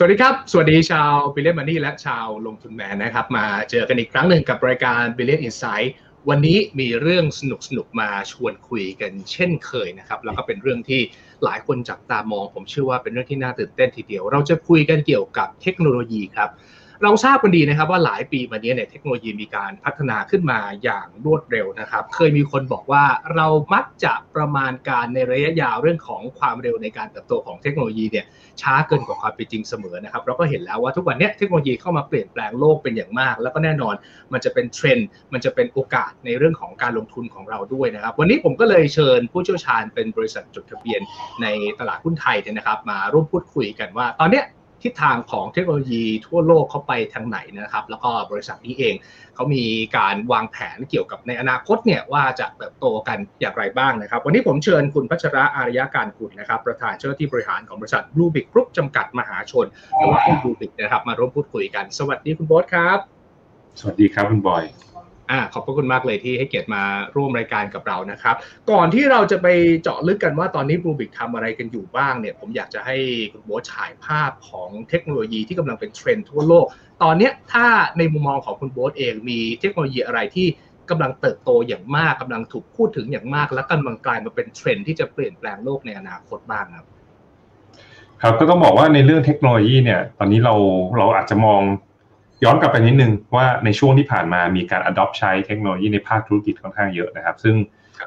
สวัสดีครับ สวัสดีชาว Billion Money และชาวลงทุนแมนนะครับ มาเจอกันอีกครั้งหนึ่งกับรายการ Billion Inside วันนี้มีเรื่องสนุกสนุกมาชวนคุยกันเช่นเคยนะครับ แล้วก็เป็นเรื่องที่หลายคนจับตามอง ผมเชื่อว่าเป็นเรื่องที่น่าตื่นเต้นทีเดียว เราจะคุยกันเกี่ยวกับเทคโนโลยีครับ เราทราบกันดีนะครับว่าหลายปีมานี้เนี่ยเทคโนโลยีมีการพัฒนาขึ้นมาอย่างรวดเร็วนะครับ เคยมีคนบอกว่าเรามักจะประมาณการในระยะยาวเรื่องของความเร็วในการเติบโตของเทคโนโลยีเนี่ยช้าเกินกว่าความเป็นจริงเสมอนะครับเราก็เห็นแล้วว่าทุกวันนี้เทคโนโลยีเข้ามาเปลี่ยนแปลงโลกเป็นอย่างมาก แล้วก็แน่นอนมันจะเป็นเทรนด์มันจะเป็นโอกาสในเรื่องของการลงทุนของเราด้วยนะครับ วันนี้ผมก็เลยเชิญผู้เชี่ยวชาญเป็นบริษัทจดทะเบียนในตลาดหุ้นไทยเนี่ยนะครับ มาร่วมพูดคุยกันว่า ตอนเนี้ย ทิศทางของเทคโนโลยีทั่วโลกเขาไปทางไหนนะครับ แล้วก็บริษัทนี้เองเขามีการวางแผนเกี่ยวกับในอนาคตเนี่ยว่าจะเติบโตกันอย่างไรบ้างนะครับ วันนี้ผมเชิญคุณพัชระอารยาการกุลนะครับ ประธานเจ้าหน้าที่บริหารของบริษัท Bluebik Group จำกัดมหาชนหรือว่า Bluebik นะครับ มาร่วมพูดคุยกัน สวัสดีคุณโบ๊ทครับ สวัสดีครับคุณบอย อ่าขอบพระคุณมากเลยที่ให้เกียรติมาร่วมรายการกับเรานะครับ ก่อนที่เราจะไปเจาะลึกกันว่าตอนนี้ Bluebik ทำอะไรกันอยู่บ้างเนี่ย ผมอยากจะให้คุณโบ๊ทฉายภาพของเทคโนโลยีที่กำลังเป็นเทรนด์ทั่วโลก ตอนนี้ถ้าในมุมมองของคุณโบ๊ทเองมีเทคโนโลยีอะไรที่กำลังเติบโตอย่างมากกำลังถูกพูดถึงอย่างมาก และกำลังกลายมาเป็นเทรนด์ที่จะเปลี่ยนแปลงโลกในอนาคตบ้างครับครับก็ต้องบอกว่าในเรื่องเทคโนโลยีเนี่ย ตอนนี้เราเราอาจจะมอง ย้อนกลับไปนิดนึงว่าในช่วงที่ผ่านมามีการ adopt ใช้เทคโนโลยีในภาคธุรกิจค่อนข้างเยอะนะครับ ซึ่ง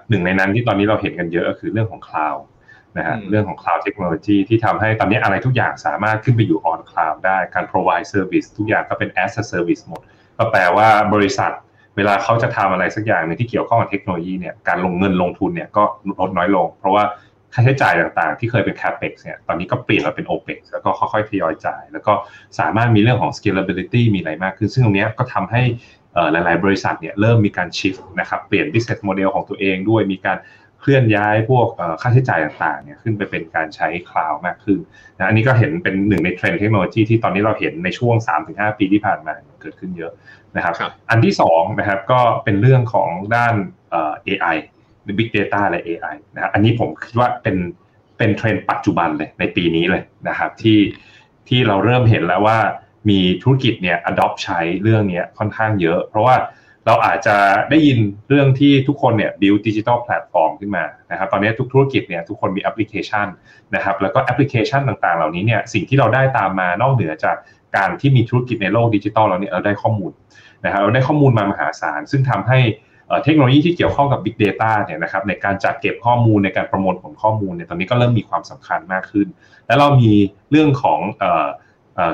หนึ่งในนั้นที่ตอนนี้เราเห็นกันเยอะก็คือเรื่องของคลาวด์นะฮะเรื่องของ cloud technology ที่ทำให้ตอนนี้อะไรทุกอย่างสามารถขึ้นไปอยู่ on cloud ได้การ provide service ทุกอย่างก็เป็น as a service หมด ก็แปลว่าบริษัทเวลาเขาจะทำอะไรสักอย่างในที่เกี่ยวข้องกับเทคโนโลยีเนี่ยการลงเงินลงทุนเนี่ยก็ลดน้อยลง เพราะว่า ค่าใช้จ่ายต่างๆ ที่เคยเป็น capex เนี่ยตอนนี้ก็เปลี่ยนมาเป็น opex แล้วก็ค่อยๆทยอยจ่าย แล้วก็สามารถมีเรื่องของ scalability มีอะไรมากขึ้น ซึ่งตรงนี้ก็ทำให้หลายๆ บริษัทเนี่ยเริ่มมีการ shift นะครับเปลี่ยน business model ของตัวเองด้วยมีการเคลื่อนย้ายพวกค่าใช้จ่ายต่างๆเนี่ยขึ้นไปเป็นการใช้คลาวด์มากขึ้นนะอันนี้ก็เห็นเป็นหนึ่งในเทรนด์เทคโนโลยีที่ตอนนี้เราเห็นในช่วง 3-5 ปีที่ผ่านมาเกิดขึ้นเยอะนะครับอันที่2นะครับก็เป็นเรื่องของด้าน AI หรือ Big Data และ AI นะอันนี้ผมคิดว่าเป็นเป็นเทรนด์ปัจจุบันเลยในปีนี้เลยนะครับที่ที่เราเริ่มเห็นแล้วว่ามีธุรกิจเนี่ย adopt ใช้เรื่องนี้ค่อนข้างเยอะ เพราะว่าเราอาจจะได้ยินเรื่องที่ทุกคนเนี่ย build digital platform ขึ้นมานะครับตอนนี้ทุกธุรกิจเนี่ยทุกคนมีแอปพลิเคชันนะครับแล้วก็แอปพลิเคชันต่างๆ เหล่านี้เนี่ยสิ่งที่เราได้ตามมานอกเหนือจากการที่มีธุรกิจในโลกดิจิทัลเราเนี่ยเราได้ข้อมูลนะครับเราได้ข้อมูลมามหาศาลซึ่งทำให้ เทคโนโลยีที่เกี่ยวข้องกับ Big Data เนี่ยนะครับในการจัดเก็บข้อมูลในการประมวลผลข้อมูลเนี่ยตอนนี้ก็เริ่มมีความสำคัญมากขึ้น แล้วเรามีเรื่องของ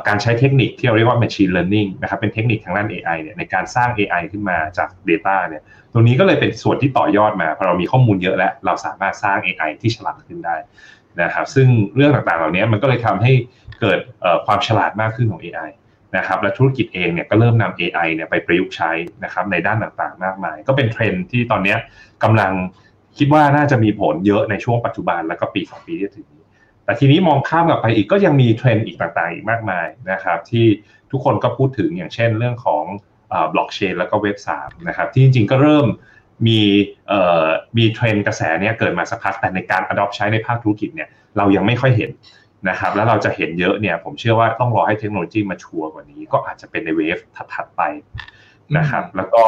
การใช้เทคนิคที่เราเรียกว่า machine learning นะครับเป็นเทคนิคทางด้าน AI เนี่ยในการสร้าง AI ขึ้นมาจาก Data เนี่ยตรงนี้ก็เลยเป็นส่วนที่ต่อยอดมาพอเรามีข้อมูลเยอะแล้ว เราสามารถสร้าง AI ที่ฉลาดขึ้นได้นะครับซึ่งเรื่องต่างๆ เหล่านี้มันก็เลยทำให้เกิดความฉลาดมากขึ้นของ AI นะครับและธุรกิจเองเนี่ยก็เริ่มนำ AI เนี่ยไปประยุกต์ใช้นะครับในด้านต่างๆ มากมาย ก็เป็นเทรนด์ที่ตอนนี้กำลังคิดว่าน่าจะมีผลเยอะในช่วงปัจจุบันแล้วก็ปีสองปีที่ถึงนี้ แต่ทีนี้มองข้ามกลับไปอีกก็ยังมีเทรนด์อีกต่างๆ อีกมากมายนะครับที่ทุกคนก็พูดถึงอย่างเช่นเรื่องของบล็อกเชนแล้วก็เว็บสามนะครับที่จริงๆก็เริ่มมีมีเทรนด์กระแสเนี้ยเกิดมาสักพักแต่ในการ adopt ใช้ในภาคธุรกิจเนี่ยเรายังไม่ค่อยเห็น นะครับแล้วเราจะเห็นเยอะเนี่ยผมเชื่อว่าต้องรอให้เทคโนโลยี mature กว่านี้ ก็อาจจะเป็นใน wave ถัดๆไปนะครับแล้วก็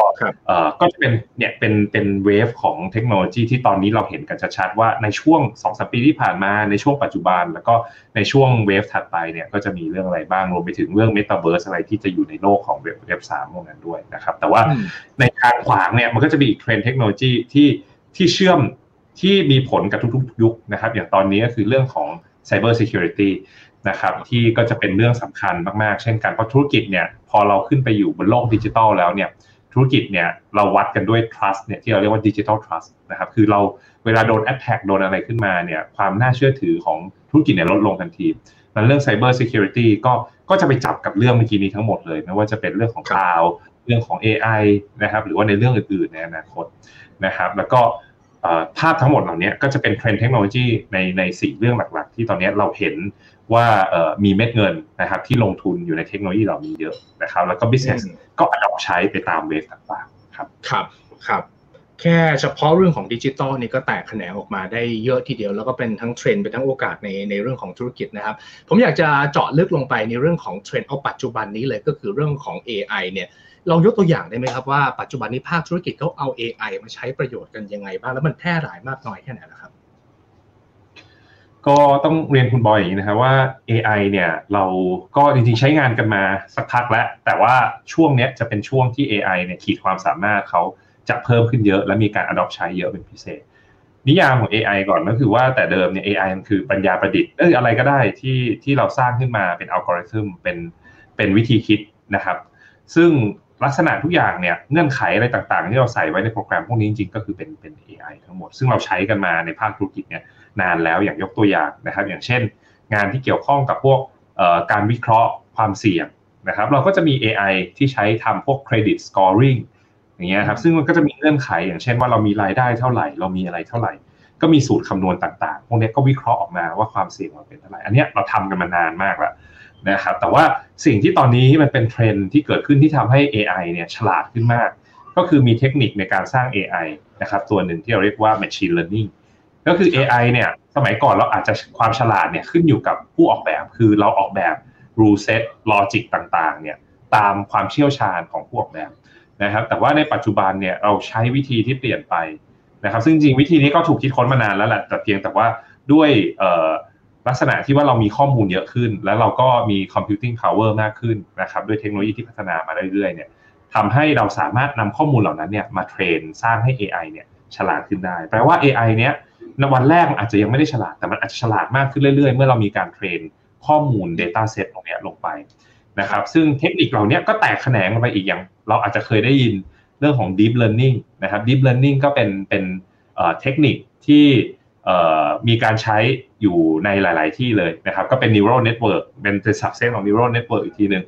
ก็จะเป็นเนี่ยเป็นเป็น wave ของเทคโนโลยีที่ตอนนี้เราเห็นกันชัดๆว่าในช่วง2อสปีที่ผ่านมาในช่วงปัจจุบัน แล้วก็ในช่วง wave ถัดไปเนี่ยก็จะมีเรื่องอะไรบ้างรวมไปถึงเรื่องเมตาเวิร์สอะไรที่จะอยู่ในโลกของเว็บเว็บสามพวกนั้นด้วยนะครับ แต่ว่าในทางขวางเนี่ยมันก็จะมีอีกเทรนด์เทคโนโลยีที่ที่เชื่อมที่มีผลกับทุกๆ ยุคนะครับ อย่างตอนนี้ก็คือเรื่องของ Cyber Security นะครับที่ก็จะเป็นเรื่องสำคัญมากๆ เช่นกันเพราะธุรกิจเนี่ยพอเราขึ้นไปอยู่บนโลกดิจิทัลแล้วเนี่ยธุรกิจเนี่ยเราวัดกันด้วย trust เนี่ยที่เราเรียกว่า digital trust นะครับคือเราเวลาโดน attack โดนอะไรขึ้นมาเนี่ยความน่าเชื่อถือของธุรกิจเนี่ยลดลงทันทีมันเรื่อง cyber security ก็ก็จะไปจับกับเรื่องเมื่อกี้นี้ทั้งหมดเลย ไม่ว่าจะเป็นเรื่องของ cloud เรื่องของ AI นะครับหรือว่าในเรื่องอื่นๆในอนาคตนะครับแล้วก็ ภาพทั้งหมดเหล่านี้ก็จะเป็นเทรนด์เทคโนโลยีในในสี่เรื่องหลักๆ ที่ตอนนี้เราเห็นว่ามีเม็ดเงินนะครับที่ลงทุนอยู่ในเทคโนโลยีเหล่านี้เยอะนะครับ แล้วก็ business ก็ adopt ใช้ไปตาม wave ต่างๆครับครับครับแค่เฉพาะเรื่องของดิจิตอลนี่ก็แตกแขนงออกมาได้เยอะทีเดียวแล้วก็เป็นทั้งเทรนด์เป็นทั้งโอกาสในในเรื่องของธุรกิจนะครับ ผมอยากจะเจาะลึกลงไปในเรื่องของเทรนด์เอาปัจจุบันนี้เลยก็คือเรื่องของ AI เนี่ย ลองยกตัวอย่างได้ไหมครับว่าปัจจุบันนี้ภาคธุรกิจเขาเอา AI มาใช้ประโยชน์กันยังไงบ้างแล้วมันแพร่หลายมากน้อยแค่ไหนล่ะครับ ก็ต้องเรียนคุณบอยอย่างนี้นะครับว่า AI เนี่ยเราก็จริงๆใช้งานกันมาสักพักแล้ว แต่ว่าช่วงนี้จะเป็นช่วงที่ AI เนี่ยขีดความสามารถเขาจะเพิ่มขึ้นเยอะและมีการ adopt ใช้เยอะเป็นพิเศษ นิยามของ AI ก่อนก็คือว่าแต่เดิมเนี่ย AI มันคือปัญญาประดิษฐ์เอ้ยอะไรก็ได้ที่ที่เราสร้างขึ้นมาเป็นอัลกอริทึมเป็นเป็นวิธีคิดนะครับ ซึ่ง ลักษณะทุกอย่างเนี่ยเงื่อนไขอะไรต่างๆ ที่เราใส่ไว้ในโปรแกรมพวกนี้จริงๆก็คือเป็นเป็น AI ทั้งหมด ซึ่งเราใช้กันมาในภาคธุรกิจเนี่ยนานแล้วอย่างยกตัวอย่างนะครับ อย่างเช่น งานที่เกี่ยวข้องกับพวกการวิเคราะห์ความเสี่ยงนะครับ เราก็จะมี AI ที่ใช้ทำพวก credit scoring อย่างเงี้ยครับซึ่งมันก็จะมีเงื่อนไขอย่างเช่นว่าเรามีรายได้เท่าไหร่ เรามีอะไรเท่าไหร่ ก็มีสูตรคำนวณต่างๆ พวกนี้ก็วิเคราะห์ออกมาว่าความเสี่ยงเราเป็นเท่าไหร่อันนี้เราทำกันมานานมากแล้ว นะครับแต่ว่าสิ่งที่ตอนนี้มันเป็นเทรนด์ที่เกิดขึ้นที่ทำให้ AI เนี่ยฉลาดขึ้นมาก ก็คือมีเทคนิคในการสร้าง AI นะครับตัวหนึ่งที่เราเรียกว่า machine learning ก็คือ AI เนี่ยสมัยก่อนเราอาจจะความฉลาดเนี่ยขึ้นอยู่กับผู้ออกแบบ คือเราออกแบบ rule set logic ต่างๆเนี่ยตามความเชี่ยวชาญของผู้ออกแบบนะครับแต่ว่าในปัจจุบันเนี่ยเราใช้วิธีที่เปลี่ยนไปนะครับซึ่งจริงวิธีนี้ก็ถูกคิดค้นมานานแล้วแหละแต่เพียงแต่ว่าด้วย ลักษณะที่ว่าเรามีข้อมูลเยอะขึ้น แล้วเราก็มี computing power มากขึ้นนะครับด้วยเทคโนโลยีที่พัฒนามาเรื่อยๆเนี่ยทำให้เราสามารถนำข้อมูลเหล่านั้นเนี่ยมาเทรนสร้างให้ AI เนี่ยฉลาดขึ้นได้ แปลว่า AI เนี้ยในวันแรกอาจจะยังไม่ได้ฉลาดแต่มันอาจจะฉลาดมากขึ้นเรื่อยๆ เมื่อเรามีการเทรนข้อมูล Data Set ตรงนี้ลงไปนะครับซึ่งเทคนิคเหล่านี้ก็แตกแขนงไปอีกอย่าง เราอาจจะเคยได้ยินเรื่องของ Deep Learning นะครับ Deep Learning ก็เป็นเป็นเทคนิคที่ มีการใช้อยู่ในหลาย ๆ ที่เลยนะครับ ก็เป็น neural network เป็นเป็น subset ของ neural network อีกทีหนึ่ง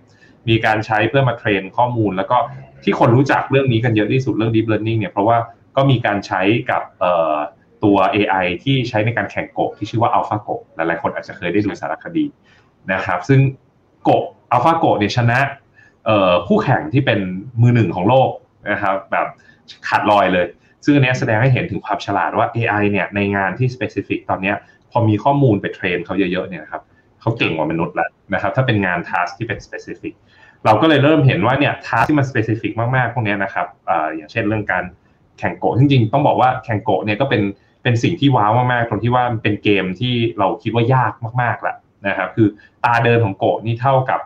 มีการใช้เพื่อมาเทรนข้อมูล แล้วก็ที่คนรู้จักเรื่องนี้กันเยอะที่สุดเรื่อง deep learning เนี่ยเพราะว่าก็มีการใช้กับตัว AI ที่ใช้ในการแข่งโกะที่ชื่อว่า AlphaGo หลาย ๆ คนอาจจะเคยได้ดูสารคดีนะครับ ซึ่งโกะ AlphaGo เนี่ยชนะผู้แข่งที่เป็นมือหนึ่งของโลกนะครับแบบขาดลอยเลย ซึ่งอันนี้แสดงให้เห็นถึงความฉลาดว่า AI เนี่ยในงานที่ specific ตอนนี้พอมีข้อมูลไปเทรนเขาเยอะๆเนี่ยครับเขาเก่งกว่ามนุษย์แล้วนะครับถ้าเป็นงาน task ที่เป็น specific เราก็เลยเริ่มเห็นว่าเนี่ย task ที่มัน specific มากๆ พวกนี้นะครับออย่างเช่นเรื่องการแข่งโกะจริงๆ ต้องบอกว่าแข่งโกะเนี่ยก็เป็นเป็นสิ่งที่ว้าวมากๆตรงที่ว่าเป็นเกมที่เราคิดว่ายากมากๆละนะครับคือตาเดินของโกะนี่เท่ากับ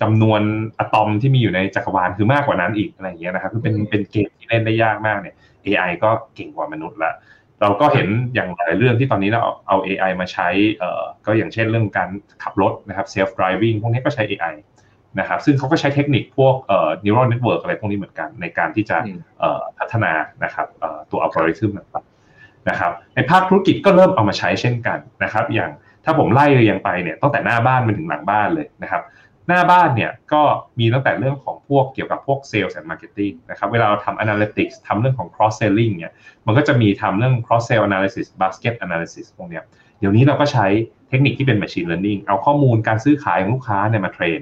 จำนวนอะตอมที่มีอยู่ในจักรวาลคือมากกว่านั้นอีกอะไรอย่างเงี้ยนะครับคือเป็นเป็นเกมที่เล่นได้ยากมากเนี่ย AI ก็เก่งกว่ามนุษย์ละเราก็เห็นอย่างหลายเรื่องที่ตอนนี้เราเอา AI มาใช้เอ่อก็อย่างเช่นเรื่องการขับรถนะครับ self driving พวกนี้ก็ใช้ AI นะครับซึ่งเขาก็ใช้เทคนิคพวกเอ่อ neural network อะไรพวกนี้เหมือนกัน ในการที่จะเอ่อพัฒนานะครับเอ่อตัวอัลกอริทึมต่างๆนะครับในภาคธุรกิจก็เริ่มเอามาใช้เช่นกันนะครับ อย่างถ้าผมไล่เรียงไปเนี่ยตั้งแต่หน้าบ้านไปถึงหลังบ้านเลยนะครับ หน้าบ้านเนี่ยก็มีตั้งแต่เรื่องของพวกเกี่ยวกับพวก sales and marketing นะครับเวลาเราทำ analytics ทำเรื่องของ cross selling เนี่ยมันก็จะมีทำเรื่อง cross sell analysis basket analysis พวกเนี้ยเดี๋ยวนี้เราก็ใช้เทคนิคที่เป็น machine learning เอาข้อมูลการซื้อขายของลูกค้าเนี่ยมาเทรน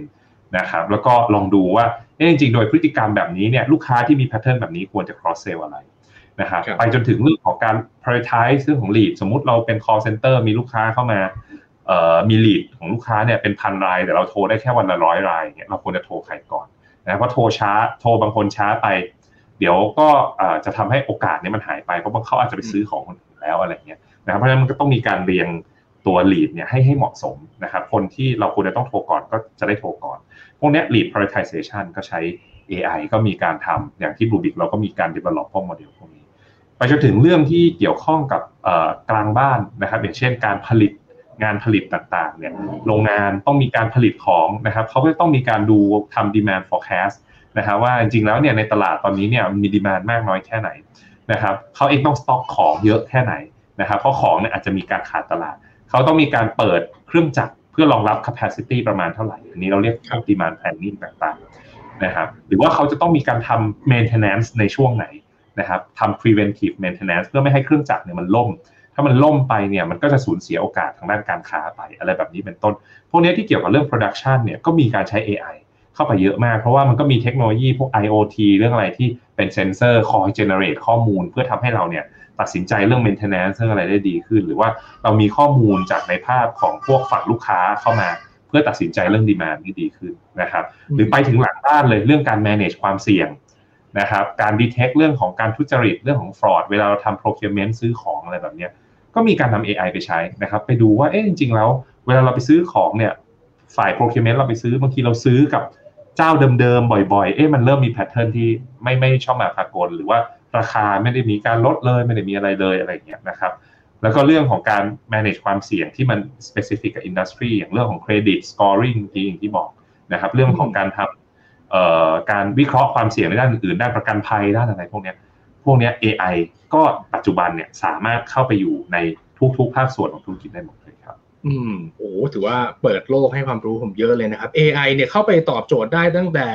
นะครับแล้วก็ลองดูว่าจริงๆ โดยพฤติกรรมแบบนี้เนี่ยลูกค้าที่มี pattern แบบนี้ควรจะ cross sell อะไรนะครับไปจนถึงเรื่องของการ prioritize เรื่องของ lead สมมุติเราเป็น call center มีลูกค้าเข้ามา มี lead ของลูกค้าเนี่ยเป็นพันราย แต่เราโทรได้แค่วันละร้อยรายเนี่ยเราควรจะโทรใครก่อนนะเพราะโทรช้าโทรบางคนช้าไป เดี๋ยวก็จะทำให้โอกาสนี้มันหายไปเพราะบางเขาอาจจะไปซื้อของคนอื่นแล้วอะไรเงี้ยนะครับเพราะฉะนั้นมันก็ต้องมีการเรียงตัว lead เนี่ยให้ให้เหมาะสมนะครับคนที่เราควรจะต้องโทรก่อนก็จะได้โทรก่อน พวกนี้ lead prioritization ก็ใช้ AI ก็มีการทำอย่างที่บูบิกเราก็มีการ develop พวกโมเดลพวกนี้ ไปจนถึงเรื่องที่เกี่ยวข้องกับกลางบ้านนะครับอย่างเช่นการผลิต งานผลิตต่างๆเนี่ยโรงงานต้องมีการผลิตของนะครับเขาก็ต้องมีการดูทำ demand forecast นะครับว่าจริงๆแล้วเนี่ยในตลาดตอนนี้เนี่ยมีดีมานมากน้อยแค่ไหนนะครับเขาเองต้องสต็อกของเยอะแค่ไหนนะครับเพราะของเนี่ยอาจจะมีการขาดตลาด เขาต้องมีการเปิดเครื่องจักรเพื่อรองรับ capacity ประมาณเท่าไหร่ อันนี้เราเรียก demand planning ต่างๆนะครับหรือว่าเขาจะต้องมีการทำ maintenance ในช่วงไหนนะครับทำ preventive maintenance เพื่อไม่ให้เครื่องจักรเนี่ยมันล่ม ถ้ามันล่มไปเนี่ยมันก็จะสูญเสียโอกาสทางด้านการค้าไปอะไรแบบนี้เป็นต้น พวกนี้ที่เกี่ยวกับเรื่อง production เนี่ยก็มีการใช้ AI เข้าไปเยอะมาก เพราะว่ามันก็มีเทคโนโลยีพวก IoT เรื่องอะไรที่ไปเป็นเซนเซอร์คอยเจเนเรตข้อมูล เพื่อทำให้เราเนี่ยตัดสินใจเรื่อง maintenance เรื่องอะไรได้ดีขึ้น หรือว่าเรามีข้อมูลจากในภาพของพวกฝั่งลูกค้าเข้ามา เพื่อตัดสินใจเรื่องดีมานที่ดีขึ้นนะครับหรือไปถึงหลังบ้านเลยเรื่องการ manage ความเสี่ยง นะครับการ detect เรื่องของการทุจริตเรื่องของ fraud เวลาเราทำ procurement ซื้อของอะไรแบบนี้ก็มีการนำ AI ไปใช้นะครับไปดูว่าเอ๊ะจริง ๆ แล้ว เวลาเราไปซื้อของเนี่ยฝ่าย procurement เราไปซื้อบางทีเราซื้อกับเจ้าเดิมๆบ่อยๆ เอ๊ะมันเริ่มมีแพทเทิร์นที่ไม่ไม่ชอบมาพากลหรือว่าราคาไม่ได้มีการลดเลยไม่ได้มีอะไรเลยอะไรอย่างเงี้ยนะครับแล้วก็เรื่องของการ manage ความเสี่ยงที่มัน specific กับ industry อย่างเรื่องของ credit scoring ที่อย่างที่บอกนะครับเรื่องของการทำ การวิเคราะห์ความเสี่ยงในด้านอื่นด้านประกันภัยด้านอะไรพวกนี้พวกนี้ AI ก็ปัจจุบันเนี่ยสามารถเข้าไปอยู่ในทุกๆภาคส่วนของธุรกิจได้หมดเลยครับ อืมโอ้ถือว่าเปิดโลกให้ความรู้ผมเยอะเลยนะครับ AI เนี่ยเข้าไปตอบโจทย์ได้ตั้งแต่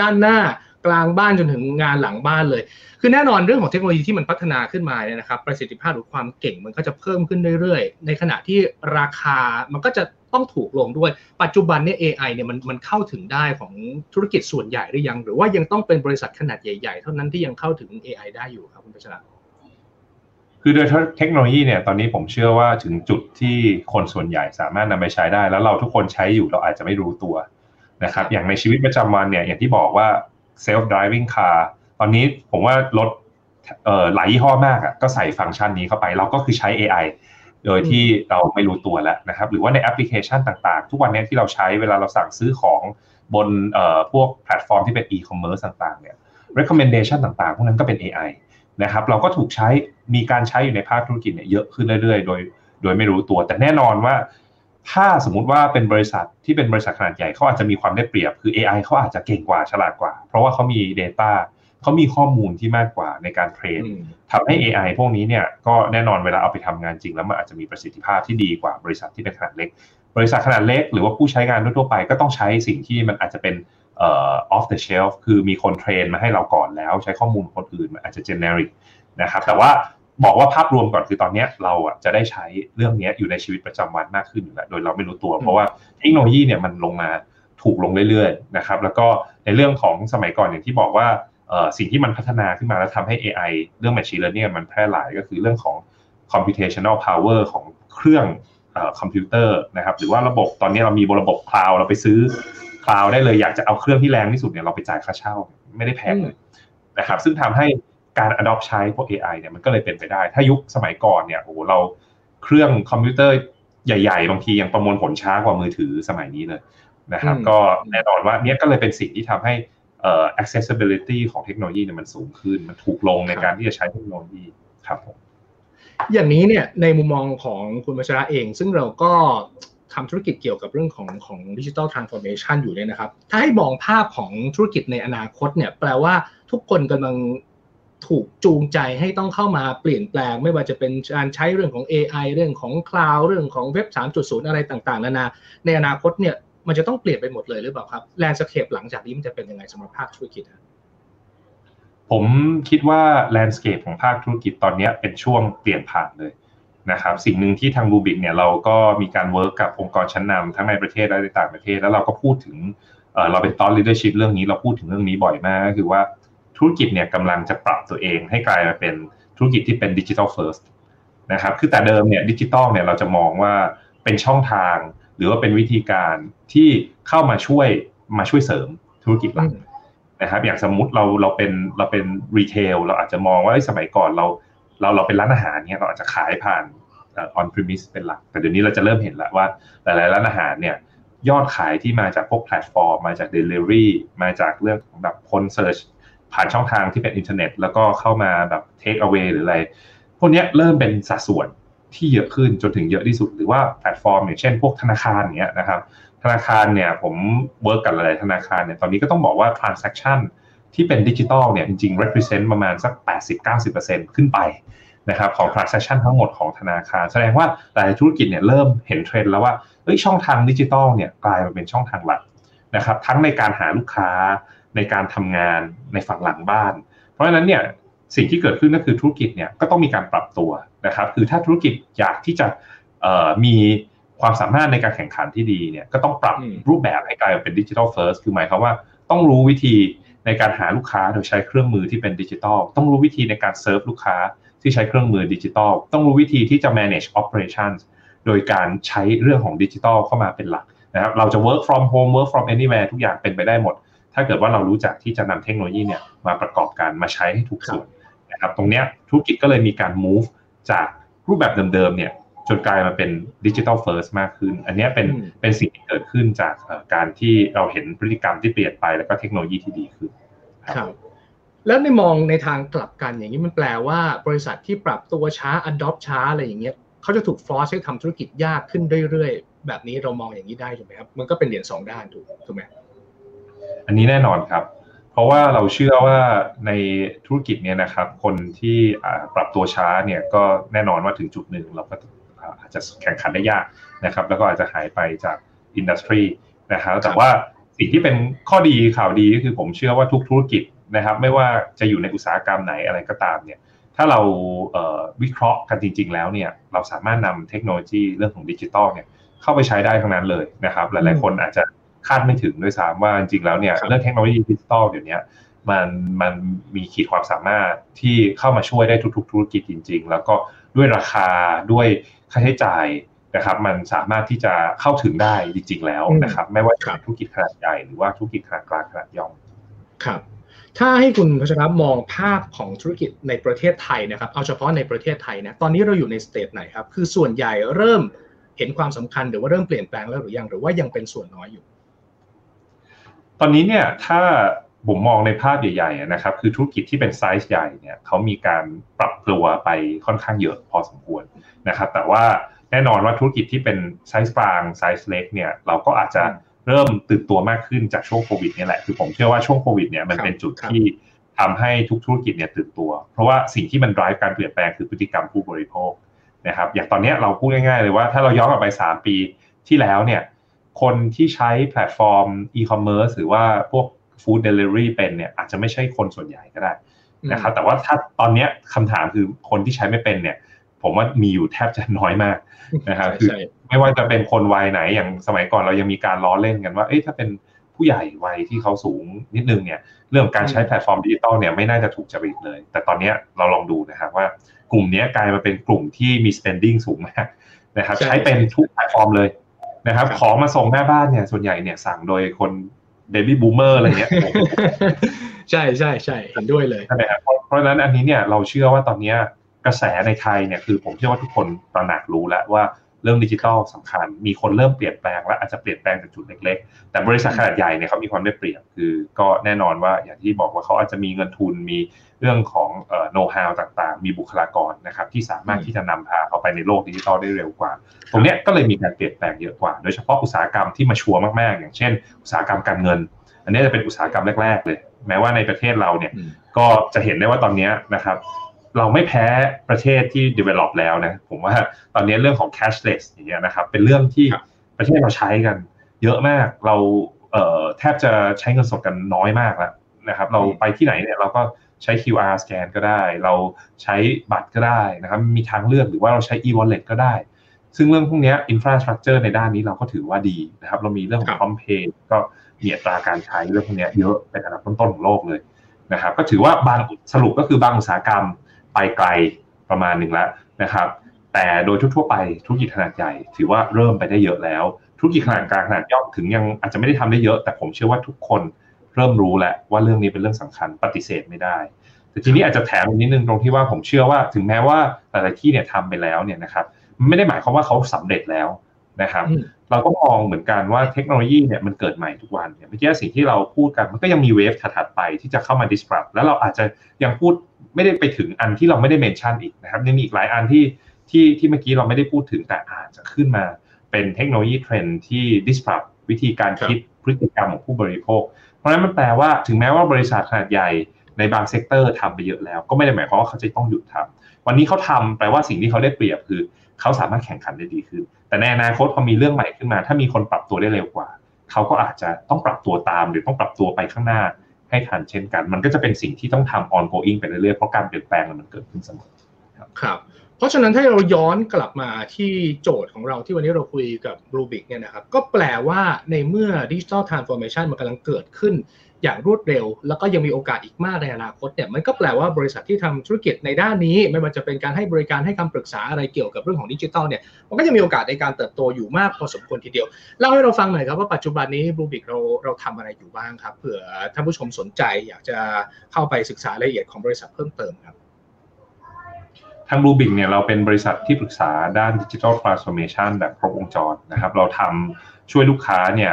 ด้านหน้ากลางบ้านจนถึงงานหลังบ้านเลย คือแน่นอนเรื่องของเทคโนโลยีที่มันพัฒนาขึ้นมาเนี่ยนะครับ ประสิทธิภาพหรือความเก่งมันก็จะเพิ่มขึ้นเรื่อยๆ ในขณะที่ราคามันก็จะ ต้องถูกลงด้วย ปัจจุบันเนี่ย AI เนี่ยมันมันเข้าถึงได้ของธุรกิจส่วนใหญ่หรือยัง หรือว่ายังต้องเป็นบริษัทขนาดใหญ่ ๆ เท่านั้นที่ยังเข้าถึง AI ได้อยู่ครับคุณพัชระคือโดยเทคโนโลยีเนี่ยตอนนี้ผมเชื่อว่าถึงจุดที่คนส่วนใหญ่สามารถนำไปใช้ได้ แล้วเราทุกคนใช้อยู่เราอาจจะไม่รู้ตัวนะครับ อย่างในชีวิตประจำวันเนี่ยอย่างที่บอกว่า self driving car ตอนนี้ผมว่ารถหลายยี่ห้อมากอะก็ใส่ฟังก์ชันนี้เข้าไป เราก็คือใช้ AI โดยที่เราไม่รู้ตัวแล้วนะครับ หรือว่าในแอปพลิเคชันต่างๆ ทุกวันนี้ที่เราใช้เวลาเราสั่งซื้อของบนพวกแพลตฟอร์มที่เป็น e-commerce ต่างๆเนี่ย recommendation ต่างๆ พวกนั้นก็เป็น AI นะครับ เราก็ถูกใช้มีการใช้อยู่ในภาคธุรกิจเนี่ยเยอะขึ้นเรื่อยๆ โดย โดยไม่รู้ตัว แต่แน่นอนว่า ถ้าสมมุติว่าเป็นบริษัทที่เป็นบริษัทขนาดใหญ่เขาอาจจะมีความได้เปรียบคือ AI เขาอาจจะเก่งกว่าฉลาดกว่า เพราะว่าเขามี Data เขามีข้อมูลที่มากกว่าในการเทรนทำให้ AI พวกนี้เนี่ยก็แน่นอนเวลาเอาไปทำงานจริง แล้วมันอาจจะมีประสิทธิภาพที่ดีกว่าบริษัทที่เป็นขนาดเล็ก บริษัทขนาดเล็ก หรือว่าผู้ใช้งานทั่วไป ก็ต้องใช้สิ่งที่มันอาจจะเป็นเอ่อ off the shelf คือมีคนเทรนมาให้เราก่อนแล้ว ใช้ข้อมูลคนอื่นมันอาจจะ generic นะครับแต่ว่าบอกว่าภาพรวมก่อนคือตอนนี้เราอะจะได้ใช้เรื่องนี้อยู่ในชีวิตประจำวันมากขึ้นอยู่แล้วโดยเราไม่รู้ตัว เพราะว่าเทคโนโลยีเนี่ยมันลงมาถูกลงเรื่อยๆนะครับแล้วก็ในเรื่องของสมัยก่อนอย่างที่บอกว่า สิ่งที่มันพัฒนาขึ้นมาแล้วทำให้ AI เรื่อง machine learning มันแพร่หลายก็คือเรื่องของ computational power ของเครื่องคอมพิวเตอร์นะครับหรือว่าระบบตอนนี้เรามีบนระบบคลาวเราไปซื้อคลาวได้เลยอยากจะเอาเครื่องที่แรงที่สุดเนี่ยเราไปจ่ายค่าเช่าไม่ได้แพงเลยนะครับซึ่งทำให้การ adopt ใช้พวก AI เนี่ยมันก็เลยเป็นไปได้ ถ้ายุคสมัยก่อนเนี่ยโอ้เราเครื่องคอมพิวเตอร์ใหญ่ๆ บางทียังประมวลผลช้ากว่ามือถือสมัยนี้เลยนะครับ ก็แน่นอนว่าเนี้ยก็เลยเป็นสิ่งที่ทำให้ accessibility ของเทคโนโลยีเนี่ยมันสูงขึ้น มันถูกลงในการที่จะใช้เทคโนโลยีครับผมอย่างนี้เนี่ยในมุมมองของคุณมัชระเอง ซึ่งเราก็ทำธุรกิจเกี่ยวกับเรื่องของของ digital transformation อยู่เนี่ยนะครับ ถ้าให้มองภาพของธุรกิจในอนาคตเนี่ยแปลว่าทุกคนกำลังถูกจูงใจให้ต้องเข้ามาเปลี่ยนแปลง ไม่ว่าจะเป็นการใช้เรื่องของ AI เรื่องของคลาวด์เรื่องของเว็บ 3.0 อะไรต่างๆ นานา ในอนาคตเนี่ย มันจะต้องเปลี่ยนไปหมดเลยหรือเปล่าครับ landscape หลังจากนี้มันจะเป็นยังไงสำหรับภาคธุรกิจผมคิดว่า landscape ของภาคธุรกิจตอนนี้เป็นช่วงเปลี่ยนผ่านเลยนะครับสิ่งหนึ่งที่ทาง Bluebik เนี่ยเราก็มีการ work กับองค์กรชั้นนำทั้งในประเทศและในต่างประเทศ แล้วเราก็พูดถึงเราเป็น thought leadership เรื่องนี้เราพูดถึงเรื่องนี้บ่อยมากก็คือว่าธุรกิจเนี่ยกำลังจะปรับตัวเองให้กลายมาเป็นธุรกิจที่เป็น digital first นะครับคือแต่เดิมเนี่ยดิจิทัลเนี่ยเราจะมองว่าเป็นช่องทาง หรือว่าเป็นวิธีการที่เข้ามาช่วยมาช่วยเสริมธุรกิจหลักนะครับ อย่างสมมุติเราเราเป็นเราเป็น retail เราอาจจะมองว่าสมัยก่อนเราเราเราเป็นร้านอาหารเนี่ยเราอาจจะขายผ่าน on-premise เป็นหลัก แต่เดี๋ยวนี้เราจะเริ่มเห็นแล้วว่าหลายๆร้านอาหารเนี่ยยอดขายที่มาจากพวกแพลตฟอร์ม มาจาก Delivery มาจากเรื่องของแบบคน search ผ่านช่องทางที่เป็นอินเทอร์เน็ต แล้วก็เข้ามาแบบ take away หรืออะไร พวกนี้เริ่มเป็นสัดส่วน ที่เยอะขึ้นจนถึงเยอะที่สุด หรือว่าแพลตฟอร์มอย่างเช่นพวกธนาคารเนี้ยนะครับธนาคารเนี่ยผม work กับหลายธนาคารเนี่ยตอนนี้ก็ต้องบอกว่า transaction ที่เป็นดิจิตอลเนี่ยจริงๆ represent ประมาณสัก 80-90%ขึ้นไปนะครับของ transaction ทั้งหมดของธนาคาร แสดงว่าหลายธุรกิจเนี่ยเริ่มเห็นเทรนด์แล้วว่าเอ้ยช่องทางดิจิตอลเนี่ยกลายมาเป็นช่องทางหลักนะครับทั้งในการหาลูกค้าในการทำงานในฝั่งหลังบ้าน เพราะฉะนั้นเนี่ย สิ่งที่เกิดขึ้นก็คือธุรกิจเนี่ยก็ต้องมีการปรับตัวนะครับ คือถ้าธุรกิจอยากที่จะมีความสามารถในการแข่งขันที่ดีเนี่ยก็ต้องปรับรูปแบบให้กลายเป็น digital first คือหมายความว่าต้องรู้วิธีในการหาลูกค้าโดยใช้เครื่องมือที่เป็นดิจิทัลต้องรู้วิธีในการเซิร์ฟลูกค้าที่ใช้เครื่องมือดิจิทัลต้องรู้วิธีที่จะ manage operations โดยการใช้เรื่องของดิจิทัลเข้ามาเป็นหลักนะครับเราจะ work from home work from anywhere ทุกอย่างเป็นไปได้หมด ถ้าเกิดว่าเรารู้จักที่จะนำเทคโนโลยีเนี่ยมาประกอบการมาใช้ให้ถูกส่วน นะครับตรงเนี้ยธุรกิจก็เลยมีการ move จากรูปแบบเดิมๆเนี่ยจนกลายมาเป็น digital first มากขึ้น อันนี้เป็นเป็นสิ่งที่เกิดขึ้นจากการที่เราเห็นพฤติกรรมที่เปลี่ยนไปแล้วก็เทคโนโลยีที่ดีขึ้นครับแล้วในมองในทางกลับกันอย่างนี้มันแปลว่าบริษัทที่ปรับตัวช้า adopt ช้าอะไรอย่างเงี้ยเขาจะถูกฟอร์สให้ทำธุรกิจยากขึ้นเรื่อยๆ แบบนี้เรามองอย่างนี้ได้ถูกไหมครับ มันก็เป็นเหรียญสองด้านถูกถูกไหมอันนี้แน่นอนครับ เพราะว่าเราเชื่อว่าในธุรกิจเนี่ยนะครับ คนที่ปรับตัวช้าเนี่ยก็แน่นอนว่าถึงจุดหนึ่งเราก็อาจจะแข่งขันได้ยากนะครับ แล้วก็อาจจะหายไปจาก industry นะครับแต่ว่าสิ่งที่เป็นข้อดีข่าวดีก็คือผมเชื่อว่าทุกธุรกิจนะครับ ไม่ว่าจะอยู่ในอุตสาหกรรมไหนอะไรก็ตามเนี่ยถ้าเราวิเคราะห์กันจริง ๆ แล้วเนี่ยเราสามารถนำเทคโนโลยีเรื่องของดิจิตอลเนี่ยเข้าไปใช้ได้ทั้งนั้นเลยนะครับ หลายๆคนอาจจะ คาดไม่ถึงด้วยซ้ำว่าจริงๆแล้วเนี่ยเรื่องเทคโนโลยีดิจิตอลเดี๋ยวนี้มันมันมีขีดความสามารถที่เข้ามาช่วยได้ทุกๆ ธุรกิจจริง ๆ แล้วก็ด้วยราคาด้วยค่าใช้จ่ายนะครับมันสามารถที่จะเข้าถึงได้จริง ๆ แล้วนะครับ ไม่ว่าจะธุรกิจขนาดใหญ่หรือว่าธุรกิจขนาดกลางขนาดย่อมครับ ถ้าให้คุณพัชรมองภาพของธุรกิจในประเทศไทยนะครับ เอาเฉพาะในประเทศไทยนะตอนนี้เราอยู่ในสเตจไหนครับ คือส่วนใหญ่เริ่มเห็นความสำคัญหรือว่าเริ่มเปลี่ยนแปลงแล้วหรือยังหรือว่ายังเป็นส่วนน้อยอยู่ ตอนนี้เนี่ยถ้าผมมองในภาพใหญ่ๆนะครับ คือธุรกิจที่เป็นไซส์ใหญ่เนี่ยเขามีการปรับตัวไปค่อนข้างเยอะพอสมควรนะครับ แต่ว่าแน่นอนว่าธุรกิจที่เป็นไซส์กลางไซส์เล็กเนี่ยเราก็อาจจะเริ่มตื่นตัวมากขึ้นจากช่วงโควิดนี่แหละ คือผมเชื่อว่าช่วงโควิดเนี่ยมันเป็นจุดที่ทำให้ทุกธุรกิจเนี่ยตื่นตัว เพราะว่าสิ่งที่มัน drive การเปลี่ยนแปลงคือพฤติกรรมผู้บริโภคนะครับ อย่างตอนนี้เราพูดง่ายๆเลยว่าถ้าเราย้อนกลับไป 3 ปีที่แล้วเนี่ย คนที่ใช้แพลตฟอร์มอีคอมเมิร์ซหรือว่าพวก food delivery เป็นเนี่ยอาจจะไม่ใช่คนส่วนใหญ่ก็ได้นะครับแต่ว่าถ้าตอนนี้คำถามคือคนที่ใช้ไม่เป็นเนี่ย ผมว่ามีอยู่แทบจะน้อยมากนะครับคือไม่ว่าจะเป็นคนวัยไหนอย่างสมัยก่อนเรายังมีการล้อเล่นกันว่าเอ๊ะถ้าเป็นผู้ใหญ่วัยที่เขาสูงนิดนึงเนี่ย เรื่องการใช้แพลตฟอร์มดิจิตอลเนี่ยไม่น่าจะถูกจริตเลย แต่ตอนนี้เราลองดูนะครับว่ากลุ่มนี้กลายมาเป็นกลุ่มที่มี spending สูงมากนะครับใช้เป็นทุกแพลตฟอร์มเลย นะครับ ของมาส่งหน้าบ้านเนี่ยส่วนใหญ่เนี่ยสั่งโดยคน baby boomer อะไรเงี้ยใช่ใช่ใช่เห็นด้วยเลยใช่ไหมครับเพราะฉะนั้นอันนี้เนี่ยเราเชื่อว่าตอนนี้กระแสในไทยเนี่ยคือผมเชื่อว่าทุกคนตระหนักรู้แล้วว่าเรื่องดิจิทัลสำคัญ มีคนเริ่มเปลี่ยนแปลงและอาจจะเปลี่ยนแปลงจากจุดเล็ก ๆ แต่บริษัทขนาดใหญ่เนี่ยเขามีความได้เปรียบคือ ก็แน่นอนว่าอย่างที่บอกว่าเขาอาจจะมีเงินทุนมีเรื่องของโน้ตฮาวต่างๆ มีบุคลากรนะครับที่สามารถที่จะนำพาเขาไปในโลกดิจิทัลได้เร็วกว่า ตรงนี้ก็เลยมีการเปลี่ยนแปลงเยอะกว่า โดยเฉพาะอุตสาหกรรมที่มาชัวร์มากๆ อย่างเช่น อุตสาหกรรมการเงิน อันนี้จะเป็นอุตสาหกรรมแรก ๆ เลย แม้ว่าในประเทศเราเนี่ยก็จะเห็นได้ว่าตอนนี้นะครับ เราไม่แพ้ประเทศที่ develop แล้วนะ ผมว่าตอนนี้เรื่องของ cashless อย่างเงี้ยนะครับ เป็นเรื่องที่ประเทศเราใช้กัน เยอะมาก เราเอ่อแทบจะใช้เงินสดกันน้อยมากแล้วนะครับ เราไปที่ไหนเนี่ยเราก็ใช้ QR scan ก็ได้ เราใช้บัตรก็ได้นะครับ มีทางเลือกหรือว่าเราใช้ e-wallet ก็ได้ ซึ่งเรื่องพวกนี้ infrastructure ในด้านนี้เราก็ถือว่าดีนะครับ เรามีเรื่องของ prompt pay ก็มีอัตราการใช้เรื่องพวกนี้เยอะเป็นอันดับต้นๆของโลกเลยนะครับ ก็ถือว่าบางสรุปก็คือบางอุตสาหกรรม ไปไกลประมาณหนึ่งแล้วนะครับ แต่โดยทั่วไปธุรกิจขนาดใหญ่ ถือว่าเริ่มไปได้เยอะแล้ว ธุรกิจขนาดกลางขนาดย่อมถึงยังอาจจะไม่ได้ทำได้เยอะ แต่ผมเชื่อว่าทุกคนเริ่มรู้แล้วว่าเรื่องนี้เป็นเรื่องสำคัญปฏิเสธไม่ได้ แต่ทีนี้อาจจะแถมนิดนึงตรงที่ว่าผมเชื่อว่าถึงแม้ว่าหลายๆที่เนี่ยทำไปแล้วเนี่ยนะครับไม่ได้หมายความว่าเขาสำเร็จแล้วนะครับเราก็มองเหมือนกันว่าเทคโนโลยีเนี่ยมันเกิดใหม่ทุกวันเนี่ยเมื่อกี้สิ่งที่เราพูดกันมันก็ยังมีเวฟถัดๆไปที่จะเข้ามา disrupt แล้วเราอาจจะยังพูด ไม่ได้ไปถึงอันที่เราไม่ได้ mention อีกนะครับยังมีอีกหลายอันที่ที่ที่เมื่อกี้เราไม่ได้พูดถึงแต่อาจจะขึ้นมาเป็นเทคโนโลยีเทรนที่ disrupt วิธีการคิดพฤติกรรมของผู้บริโภค เพราะฉะนั้นมันแปลว่าถึงแม้ว่าบริษัทขนาดใหญ่ในบาง sector ทำไปเยอะแล้ว ก็ไม่ได้หมายความว่าเขาจะต้องหยุดทำวันนี้เขาทำแปลว่าสิ่งที่เขาได้เปรียบคือ เขาสามารถแข่งขันได้ดีขึ้น แต่ในอนาคตพอมีเรื่องใหม่ขึ้นมา ถ้ามีคนปรับตัวได้เร็วกว่า เขาก็อาจจะต้องปรับตัวตามหรือต้องปรับตัวไปข้างหน้า ให้ทันเช่นกัน มันก็จะเป็นสิ่งที่ต้องทำ ongoing ไปเรื่อยๆ เพราะการเปลี่ยนแปลงมันเกิดขึ้นเสมอครับเพราะฉะนั้นถ้าเราย้อนกลับมาที่โจทย์ของเราที่วันนี้เราคุยกับบลูบิคเนี่ยนะครับก็แปลว่าในเมื่อ digital transformation มันกำลังเกิดขึ้น อย่างรวดเร็ว แล้วก็ยังมีโอกาสอีกมากในอนาคตเนี่ยมันก็แปลว่าบริษัทที่ทำธุรกิจในด้านนี้ ไม่ว่าจะเป็นการให้บริการให้คำปรึกษาอะไรเกี่ยวกับเรื่องของดิจิทัลเนี่ยมันก็จะมีโอกาสในการเติบโตอยู่มากพอสมควรทีเดียวเล่าให้เราฟังหน่อยครับว่าปัจจุบันนี้บลูบิคเราเราทำอะไรอยู่บ้างครับเผื่อท่านผู้ชมสนใจอยากจะเข้าไปศึกษารายละเอียดของบริษัทเพิ่มเติมครับทางบลูบิคเนี่ยเราเป็นบริษัทที่ปรึกษาด้าน digital transformation แบบครบวงจรนะครับ เราทำ ช่วยลูกค้าเนี่ย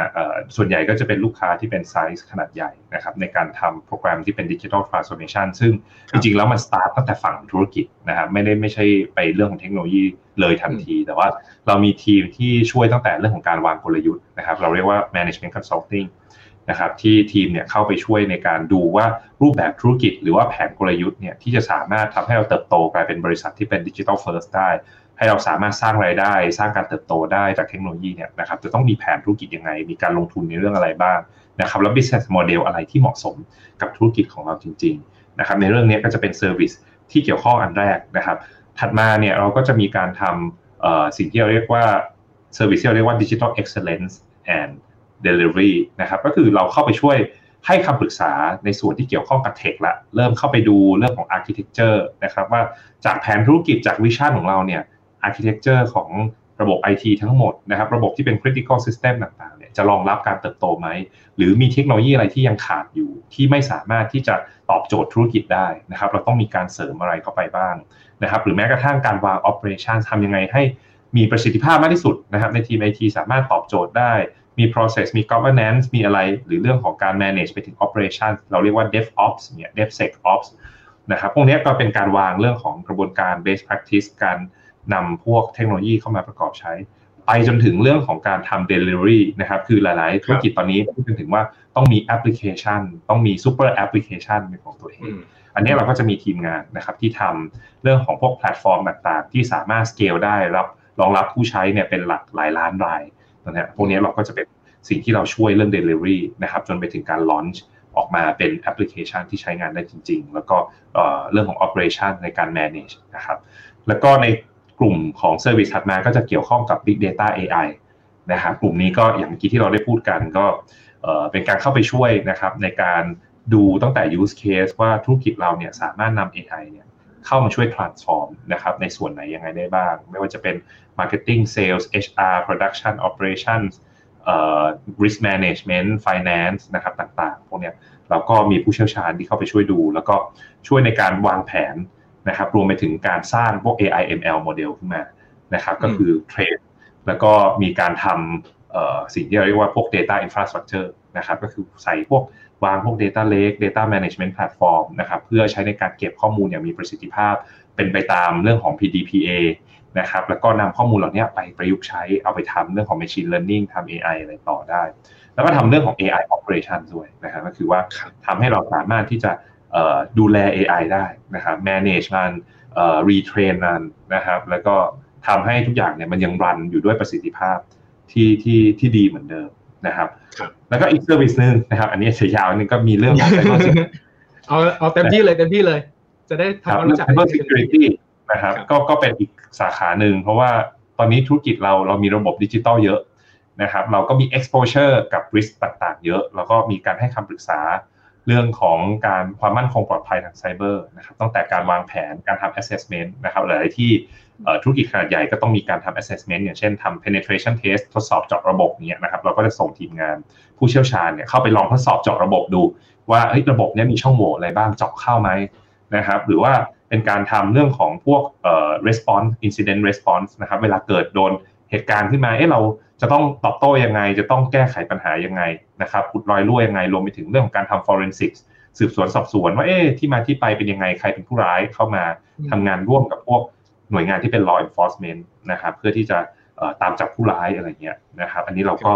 ส่วนใหญ่ก็จะเป็นลูกค้าที่เป็นไซส์ขนาดใหญ่นะครับในการทำโปรแกรมที่เป็น digital transformation ซึ่งจริงๆแล้วมันสตาร์ทตั้งแต่ฝั่งธุรกิจนะครับไม่ได้ไม่ใช่ไปเรื่องของเทคโนโลยีเลยทันที แต่ว่าเรามีทีมที่ช่วยตั้งแต่เรื่องของการวางกลยุทธ์นะครับเราเรียกว่า management consulting นะครับที่ทีมเนี่ยเข้าไปช่วยในการดูว่ารูปแบบธุรกิจหรือว่าแผนกลยุทธ์เนี่ยที่จะสามารถทำให้เราเติบโตกลายเป็นบริษัทที่เป็น digital first ได้ ให้เราสามารถสร้างรายได้ สร้างการเติบโตได้จากเทคโนโลยีเนี่ยนะครับจะต้องมีแผนธุรกิจยังไง มีการลงทุนในเรื่องอะไรบ้างนะครับแล้ว business model อะไรที่เหมาะสมกับธุรกิจของเราจริงๆนะครับในเรื่องนี้ก็จะเป็น serviceที่เกี่ยวข้องอันแรกนะครับ ถัดมาเนี่ยเราก็จะมีการทำสิ่งที่เราเรียกว่า service ที่เราเรียกว่า digital excellence and Delivery นะครับก็คือเราเข้าไปช่วยให้คำปรึกษาในส่วนที่เกี่ยวข้องกับ tech ละเริ่มเข้าไปดูเรื่องของ Architecture นะครับว่าจากแผนธุรกิจจาก vision ของเราเนี่ย Architecture ของระบบ IT ทั้งหมดนะครับ ระบบที่เป็น critical system ต่างๆเนี่ยจะรองรับการเติบโตไหม หรือมีเทคโนโลยีอะไรที่ยังขาดอยู่ ที่ไม่สามารถที่จะตอบโจทย์ธุรกิจได้นะครับ เราต้องมีการเสริมอะไรเข้าไปบ้างนะครับ หรือแม้กระทั่งการวาง operation ทำยังไงให้มีประสิทธิภาพมากที่สุดนะครับ ในทีม IT สามารถตอบโจทย์ได้มี process มี governance มีอะไร หรือเรื่องของการ manage ไปถึง operation เราเรียกว่า DevOps เนี่ย DevSecOps นะครับ พวกนี้ก็เป็นการวางเรื่องของกระบวนการ best practice การ นำพวกเทคโนโลยีเข้ามาประกอบใช้ ไปจนถึงเรื่องของการทำ delivery นะครับ คือหลาย ๆ ธุรกิจตอนนี้พูดถึงว่าต้องมีแอปพลิเคชัน ต้องมี super application เป็นของตัวเอง อันนี้เราก็จะมีทีมงานนะครับที่ทำเรื่องของพวกแพลตฟอร์มต่าง ๆ ที่สามารถ scale ได้รับรองรับผู้ใช้เนี่ยเป็นหลักหลายล้านรายนะพวกนี้เราก็จะเป็นสิ่งที่เราช่วยเรื่อง Delivery นะครับจนไปถึงการ Launch ออกมาเป็นแอปพลิเคชันที่ใช้งานได้จริง ๆ แล้วก็เรื่องของ Operation ในการ Manage นะครับ แล้วก็ในก ลุ่มของ Service ถัดมาก็จะเกี่ยวข้องกับ Big Data AI นะครับกลุ่มนี้ก็อย่างเมื่อกี้ที่เราได้พูดกันก็เป็นการเข้าไปช่วยนะครับในการดูตั้งแต่ use case ว่าธุรกิจเราเนี่ยสามารถนำ AI เนี่ยเข้ามาช่วย transform นะครับในส่วนไหนยังไงได้บ้าง ไม่ว่าจะเป็น marketing sales HR production operations risk management finance นะครับต่างๆ พวกนี้เราก็มีผู้เชี่ยวชาญที่เข้าไปช่วยดู แล้วก็ช่วยในการวางแผน นะครับรวมไปถึงการสร้างพวก AI ML โมเดลขึ้นมานะครับก็คือเทรดแล้วก็มีการทำสิ่งที่เราเรียกว่าพวก data infrastructure นะครับก็คือใส่พวกวางพวก data lake data management platform นะครับเพื่อใช้ในการเก็บข้อมูลอย่างมีประสิทธิภาพ เป็นไปตามเรื่องของ PDPA นะครับแล้วก็นำข้อมูลเหล่านี้ไปประยุกต์ใช้เอาไปทำเรื่องของ machine learning ทำ AI อะไรต่อได้ แล้วก็ทำเรื่องของ AI operation ด้วยนะครับก็คือว่าทำให้เราสามารถที่จะ ดูแล AI ได้นะครับ manage มัน retrain มันนะครับ แล้วก็ทำให้ทุกอย่างเนี่ยมันยัง run อยู่ด้วยประสิทธิภาพที่ที่ที่ดีเหมือนเดิมนะครับ แล้วก็อีก service นึงนะครับ อันนี้จะยาวนึงก็มีเรื่องของเอาเอาเต็มที่เลยเต็มที่เลย จะได้ทำความรู้จัก cyber security นะครับก็ก็เป็นอีกสาขาหนึ่งเพราะว่าตอนนี้ธุรกิจเราเรามีระบบดิจิตอลเยอะนะครับ เราก็มี exposure กับ risk ต่างๆ เยอะ แล้วก็มีการให้คำปรึกษา เรื่องของการความมั่นคงปลอดภัยทางไซเบอร์นะครับตั้งแต่การวางแผนการทำ assessment นะครับหลายที่ธุรกิจขนาดใหญ่ก็ต้องมีการทำ assessment อย่างเช่นทำ penetration test ทดสอบเจาะระบบเนี้ยนะครับเราก็จะส่งทีมงานผู้เชี่ยวชาญเนี่ยเข้าไปลองทดสอบเจาะระบบดู ว่าระบบเนี้ยมีช่องโหว่อะไรบ้างเจาะเข้าไหมนะครับหรือว่าเป็นการทำเรื่องของพวกเอ่อ response incident response นะครับเวลาเกิดโดน เหตุการณ์ขึ้นมา เอ๊ะเราจะต้องตอบโต้ยังไง จะต้องแก้ไขปัญหายังไงนะครับขุดรอยรั่วยังไง รวมไปถึงเรื่องของการทำ forensics สืบสวนสอบสวนว่าเอ๊ะที่มาที่ไปเป็นยังไง ใครเป็นผู้ร้ายเข้ามาทำงานร่วมกับพวกหน่วยงานที่เป็น law enforcement นะครับ เพื่อที่จะตามจับผู้ร้ายอะไรเงี้ยนะครับ อันนี้เราก็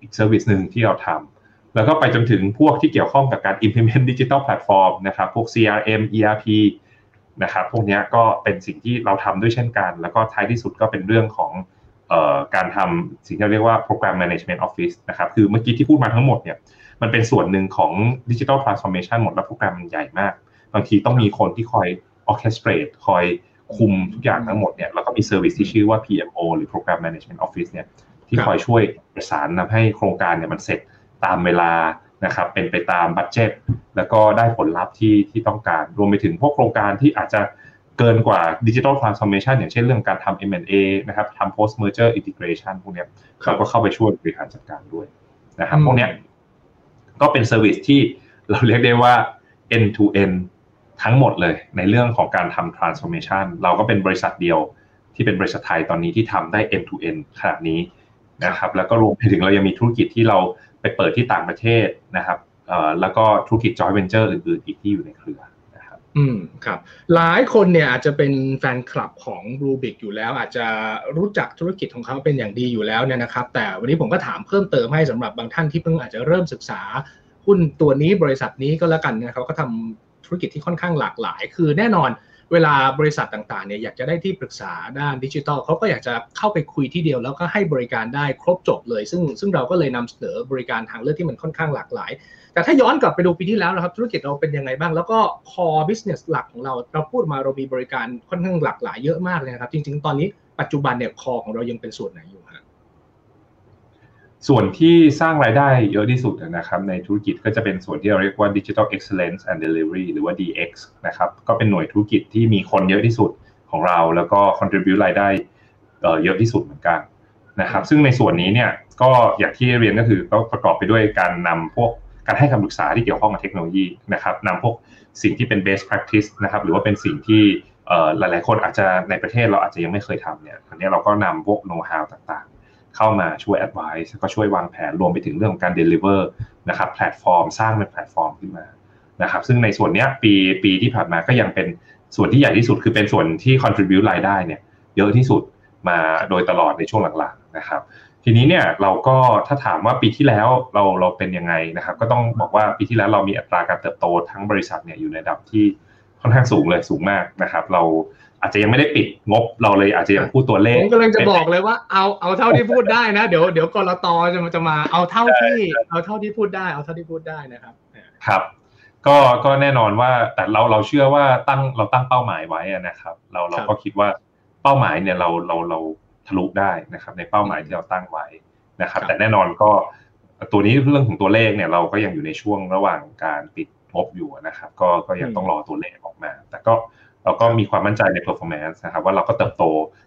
อีกเซอร์วิสหนึ่งที่เราทำแล้วก็ไปจนถึงพวกที่เกี่ยวข้องกับการ implement digital platform นะครับ พวก CRM ERP นะครับ พวกนี้ก็เป็นสิ่งที่เราทำด้วยเช่นกัน แล้วก็ท้ายที่สุดก็เป็นเรื่องของ การทำสิ่งที่เรียกว่า program management office นะครับ คือเมื่อกี้ที่พูดมาทั้งหมดเนี่ย มันเป็นส่วนหนึ่งของ digital transformation หมดแล้วโปรแกรมมันใหญ่มาก บางทีต้องมีคนที่คอย orchestrate คอยคุมทุกอย่างทั้งหมดเนี่ย แล้วก็มี service ที่ชื่อว่า PMO หรือ Program Management Office เนี่ย ที่คอยช่วยประสานทำให้โครงการเนี่ยมันเสร็จตามเวลานะครับ เป็นไปตาม budget แล้วก็ได้ผลลัพธ์ที่ที่ต้องการ รวมไปถึงพวกโครงการที่อาจจะ เกินกว่า digital transformation อย่างเช่นเรื่องการทำ M&A นะครับทำ post merger integration พวกนี้เราก็เข้าไปช่วยบริหารจัดการด้วยนะครับพวกนี้ก็เป็น service ที่เราเรียกได้ว่า end to end ทั้งหมดเลยในเรื่องของการทำ transformation เราก็เป็นบริษัทเดียวที่เป็นบริษัทไทยตอนนี้ที่ทำได้ end to end ขนาดนี้นะครับแล้วก็รวมไปถึงเรายังมีธุรกิจที่เราไปเปิดที่ต่างประเทศนะครับแล้วก็ธุรกิจ joint venture อื่นๆอีกที่อยู่ในเครือนะครับ อืมครับหลายคนเนี่ยอาจจะเป็นแฟนคลับของ b ลูบิกอยู่แล้ว อาจจะรู้จักธุรกิจของเขาเป็นอย่างดีอยู่แล้วเนี่ยนะครับ แต่วันนี้ผมก็ถามเพิ่มเติมให้สำหรับบางท่านที่เพิ่งอาจจะเริ่มศึกษาหุ้นตัวนี้บริษัทนี้ก็แล้วกันนะครับก็ทำธุรกิจที่ค่อนข้างหลากหลาย คือแน่นอน เวลาบริษัทต่างๆเนี่ยอยากจะได้ที่ปรึกษาด้านดิจิทัลเขาก็อยากจะเข้าไปคุยที่เดียวแล้วก็ให้บริการได้ครบจบเลย ซึ่งซึ่งเราก็เลยนำเสนอบริการทางเลือกที่มันค่อนข้างหลากหลาย แต่ถ้าย้อนกลับไปดูปีที่แล้วนะครับธุรกิจเราเป็นยังไงบ้าง แล้วก็ core business หลักของเราเราพูดมาเรามีบริการค่อนข้างหลากหลายเยอะมากเลยนะครับ จริง ๆ ตอนนี้ปัจจุบันเนี่ย core ของเรายังเป็นส่วนไหนอยู่ฮะ ส่วนที่สร้างรายได้เยอะที่สุดนะครับในธุรกิจก็จะเป็นส่วนที่เราเรียกว่า Digital Excellence and Delivery หรือว่า DX นะครับก็เป็นหน่วยธุรกิจที่มีคนเยอะที่สุดของเรา แล้วก็ contribute รายได้เยอะที่สุดเหมือนกันนะครับซึ่งในส่วนนี้เนี่ยก็อย่างที่เรียนก็คือก็ประกอบไปด้วยการนำพวกการให้คำปรึกษาที่เกี่ยวข้องกับเทคโนโลยีนะครับนำพวกสิ่งที่เป็น best practice นะครับหรือว่าเป็นสิ่งที่หลาย ๆ คนอาจจะในประเทศเราอาจจะยังไม่เคยทำเนี่ยอันนี้เราก็นำพวก know how ต่าง เข้ามาช่วย advice ก็ช่วยวางแผนรวมไปถึงเรื่องของการ deliver นะครับแพลตฟอร์ม สร้างเป็นแพลตฟอร์มขึ้นมานะครับซึ่งในส่วนนี้ปีปีที่ผ่านมาก็ยังเป็นส่วนที่ใหญ่ที่สุดคือเป็นส่วนที่ contribute รายได้เนี่ยเยอะที่สุดมาโดยตลอดในช่วงหลังๆนะครับทีนี้เนี่ยเราก็ถ้าถามว่าปีที่แล้วเราเราเป็นยังไงนะครับ ก็ต้องบอกว่าปีที่แล้วเรามีอัตราการเติบโตทั้งบริษัทเนี่ยอยู่ในระดับที่ค่อนข้างสูงเลยสูงมากนะครับ เรา อาจจะยังไม่ได้ปิดงบเราเลยอาจจะยังพูดตัวเลขผมกำลังจะบอกเลยว่าเอาเอาเท่าที่พูดได้นะ เดี๋ยวเดี๋ยวกรตจะมาจะมาเอาเท่าที่ เอาเท่าที่พูดได้ เอาเท่าที่พูดได้นะครับ ครับ ก็ก็แน่นอนว่าแต่เราเราเชื่อว่าตั้งเราตั้งเป้าหมายไว้นะครับ เราเราก็คิดว่าเป้าหมายเนี่ยเราเราเราทะลุได้นะครับ ในเป้าหมายที่เราตั้งไว้นะครับ แต่แน่นอนก็ตัวนี้เรื่องของตัวเลขเนี่ยเราก็ยังอยู่ในช่วงระหว่างการปิดงบอยู่นะครับ ก็ก็ยังต้องรอตัวเลขออกมา แต่ก็ เราก็มีความมั่นใจใน performance นะครับว่าเราก็เติบโต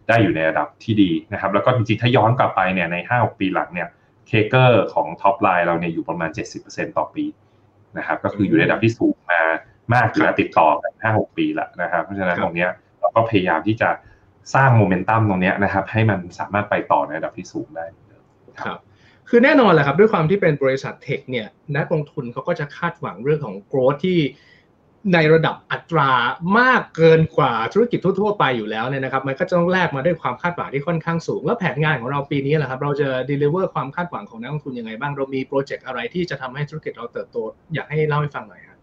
ได้อยู่ในระดับที่ดีนะครับ แล้วก็จริงๆ ถ้าย้อนกลับไปเนี่ยใน5ปีหลังเนี่ย CAGR ของ top line เราเนี่ยอยู่ประมาณ 70%ต่อปีนะครับ ก็คืออยู่ในระดับที่สูงมามากคือติดต่อกันห้าหกปีละนะครับ เพราะฉะนั้นตรงนี้เราก็พยายามที่จะสร้างโมเมนตัมตรงนี้นะครับ ให้มันสามารถไปต่อในระดับที่สูงได้ครับคือแน่นอนแหละครับ ด้วยความที่เป็นบริษัทเทคเนี่ยนักลงทุนเขาก็จะคาดหวังเรื่องของโกรธที่ ในระดับอัตรามากเกินกว่าธุรกิจทั่วๆไปอยู่แล้วเนี่ยนะครับ มันก็จะต้องแลกมาด้วยความคาดหวังที่ค่อนข้างสูง แล้วแผนงานของเราปีนี้แหละครับ เราจะ deliver ความคาดหวังของนักลงทุนยังไงบ้าง เรามีโปรเจกต์อะไรที่จะทำให้ธุรกิจเราเติบโต อยากให้เล่าให้ฟังหน่อยครับ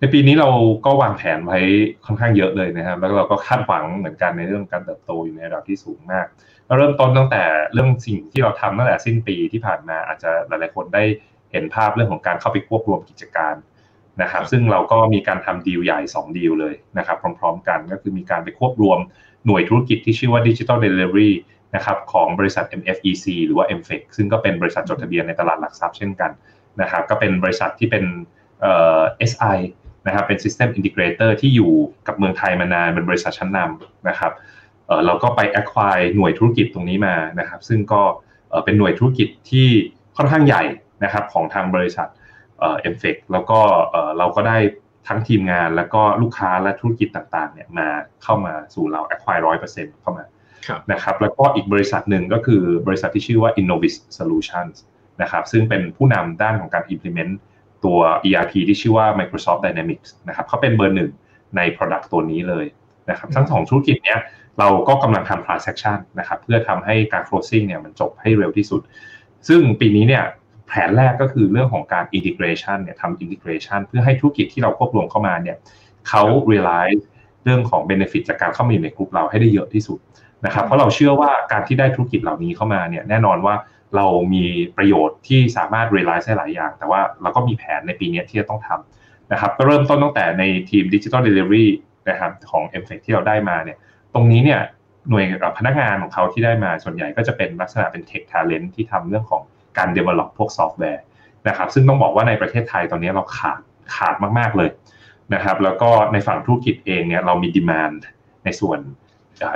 ในปีนี้เราก็วางแผนไว้ค่อนข้างเยอะเลยนะครับแล้วเราก็คาดหวังเหมือนกันในเรื่องการเติบโตอยู่ในระดับที่สูงมากเราเริ่มต้นตั้งแต่เรื่องสิ่งที่เราทำตั้งแต่สิ้นปีที่ผ่านมาอาจจะหลายๆคนได้เห็นภาพเรื่องของการเข้าไปควบรวมกิจการ นะครับ ซึ่งเราก็มีการทำดีลใหญ่ 2 ดีลเลยนะครับ พร้อม ๆ กันก็คือมีการไปควบรวมหน่วยธุรกิจที่ชื่อว่า Digital Delivery นะครับของบริษัท MFEC หรือว่า MFEC ซึ่งก็เป็นบริษัทจดทะเบียนในตลาดหลักทรัพย์เช่นกันนะครับ ก็เป็นบริษัทที่เป็นเอ่อ SI นะครับเป็น System Integrator ที่อยู่กับเมืองไทยมานานเป็นบริษัทชั้นนำนะครับเเราก็ไป acquire หน่วยธุรกิจตรงนี้มานะครับ ซึ่งก็เป็นหน่วยธุรกิจที่ค่อนข้างใหญ่นะครับของทางบริษัท เอ็มเฟกแล้วก็เราก็ได้ทั้งทีมงานแล้วก็ลูกค้าและธุรกิจต่างๆเนี่ยมาเข้ามาสู่เรา acquire ร้อยเปอร์เซ็นต์เข้ามานะครับแล้วก็อีกบริษัทหนึ่งก็คือบริษัทที่ชื่อว่า Innovis Solutions นะครับซึ่งเป็นผู้นำด้านของการ implement ตัว ERP ที่ชื่อว่า Microsoft Dynamics นะครับเขาเป็นเบอร์หนึ่งใน product ตัวนี้เลยนะครับทั้งสองธุรกิจเนี้ยเราก็กำลังทำ transaction นะครับเพื่อทำให้การ closing เนี่ยมันจบให้เร็วที่สุด ซึ่งปีนี้เนี่ย แผนแรกก็คือเรื่องของการ integration เนี่ยทำ integration เพื่อให้ธุรกิจที่เราควบรวมเข้ามาเนี่ยเขา realize เรื่องของ benefit จากการเข้ามาอยู่ในกลุ่มเราให้ได้เยอะที่สุดนะครับ เพราะเราเชื่อว่าการที่ได้ธุรกิจเหล่านี้เข้ามาเนี่ยแน่นอนว่าเรามีประโยชน์ที่สามารถ realize ได้หลายอย่าง แต่ว่าเราก็มีแผนในปีนี้ที่จะต้องทำนะครับ ก็เริ่มต้นตั้งแต่ในทีม Digital Delivery นะครับของ m f e c ที่เราได้มาเนี่ย ตรงนี้เนี่ยหน่วยพนักงานของเขาที่ได้มาส่วนใหญ่ก็จะเป็นลักษณะเป็น tech talent ที่ทำเรื่องของ การ develop พวกซอฟต์แวร์นะครับซึ่งต้องบอกว่าในประเทศไทยตอนนี้เราขาดขาดมาก ๆ เลยนะครับแล้วก็ในฝั่งธุรกิจเองเนี่ยเรามี demand ในส่วน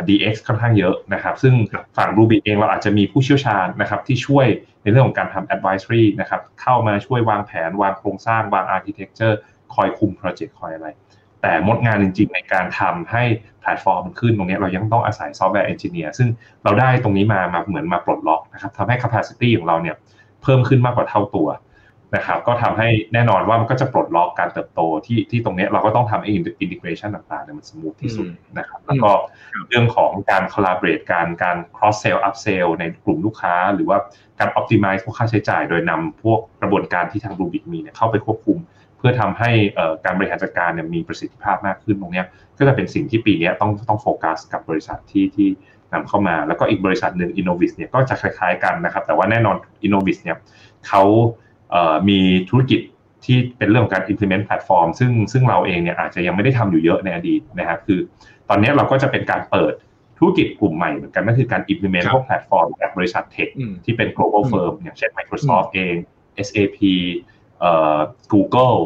DX ค่อนข้างเยอะนะครับ ซึ่งฝั่ง Ruby เองเราอาจจะมีผู้เชี่ยวชาญนะครับที่ช่วยในเรื่องของการทำ advisory นะครับเข้ามาช่วยวางแผนวางโครงสร้างวาง architecture คอยคุมโปรเจกต์คอยอะไร แต่มดงานจริง ๆ ในการทำให้แพลตฟอร์มขึ้นตรงนี้เรายังต้องอาศัย software engineer ซึ่งเราได้ตรงนี้มามาเหมือนมาปลดล็อกนะครับทำให้ capacity ของเราเนี่ยเพิ่มขึ้นมากกว่าเท่าตัวนะครับก็ทำให้แน่นอนว่ามันก็จะปลดล็อกการเติบโตที่ที่ตรงนี้เราก็ต้องทำให้ integration ต่างๆเนี่ยมัน smooth ที่สุดนะครับแล้วก็เรื่องของการ collaborate การการ cross sell up sell ในกลุ่มลูกค้า หรือว่าการ optimize พวกค่าใช้จ่าย โดยนำพวกกระบวนการที่ทาง Bluebik มีเนี่ยเข้าไปควบคุม เพื่อทำให้การบริหารจัดการเนี่ยมีประสิทธิภาพมากขึ้นตรงนี้ก็จะเป็นสิ่งที่ปีนี้ต้องต้องโฟกัสกับบริษัทที่ที่นำเข้ามา แล้วก็อีกบริษัทหนึ่ง Innovis เนี่ยก็จะคล้ายๆกันนะครับ แต่ว่าแน่นอน Innoviz เนี่ยเขามีธุรกิจที่เป็นเรื่องของการ implement แพลตฟอร์มซึ่งซึ่งเราเองเนี่ยอาจจะยังไม่ได้ทำอยู่เยอะในอดีตนะครับคือ ตอนนี้เราก็จะเป็นการเปิดธุรกิจกลุ่มใหม่เหมือนกันนั่นคือการ implement พวกแพลตฟอร์มจากบริษัท tech ที่เป็น global firm อย่างเช่น Microsoft เอง SAP เอ่อ Google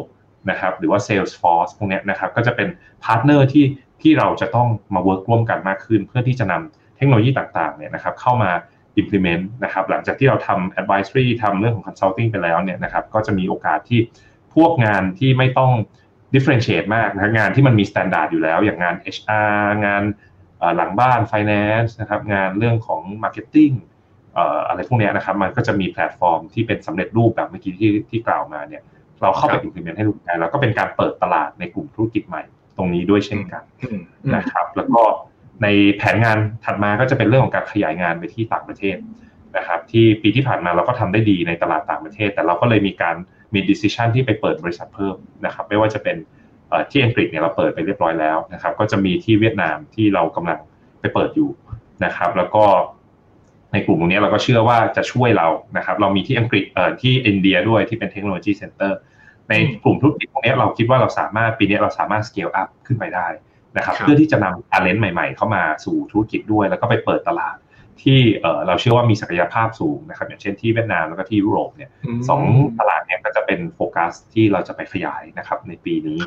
นะครับหรือว่า Salesforce พวกนี้นะครับก็จะเป็น partner ที่ที่เราจะต้องมา work ร่วมกันมากขึ้น เพื่อที่จะนำเทคโนโลยีต่างๆเนี่ยนะครับเข้ามา implement นะครับหลังจากที่เราทำ advisory ทำเรื่องของ consulting ไปแล้วเนี่ยนะครับก็จะมีโอกาสที่พวกงานที่ไม่ต้อง differentiate มากนะงานที่มันมี standard อยู่แล้ว อย่างงาน HR งานหลังบ้าน finance นะครับงานเรื่องของ marketing อะไรพวกนี้นะครับ มันก็จะมีแพลตฟอร์มที่เป็นสำเร็จรูปแบบเมื่อกี้ที่ที่กล่าวมาเนี่ย เราเข้าไป implement ให้ลูกค้าแล้วก็เป็นการเปิดตลาดในกลุ่มธุรกิจใหม่ ตรงนี้ด้วยเช่นกันนะครับ แล้วก็ในแผนงานถัดมาก็จะเป็นเรื่องของการขยายงานไปที่ต่างประเทศนะครับ ที่ปีที่ผ่านมาเราก็ทำได้ดีในตลาดต่างประเทศ แต่เราก็เลยมีการมี decision ที่ไปเปิดบริษัทเพิ่มนะครับ ไม่ว่าจะเป็นที่อังกฤษเนี่ยเราเปิดไปเรียบร้อยแล้วนะครับ ก็จะมีที่เวียดนามที่เรากำลังไปเปิดอยู่นะครับ แล้วก็ ในกลุ่มตรงนี้เราก็เชื่อว่าจะช่วยเรานะครับ เรามีที่อังกฤษเอ่อที่อินเดียด้วยที่เป็น technology centerในกลุ่มธุรกิจตรงนี้เราคิดว่าเราสามารถปีนี้เราสามารถ scale up ขึ้นไปได้นะครับเพื่อที่จะนำ talent ใหม่ๆ เข้ามาสู่ธุรกิจด้วย แล้วก็ไปเปิดตลาดที่เราเชื่อว่ามีศักยภาพสูงนะครับอย่างเช่นที่เวียดนามแล้วก็ที่ยุโรปเนี่ยสองตลาดเนี่ยก็จะเป็นโฟกัสที่เราจะไปขยายนะครับในปีนี้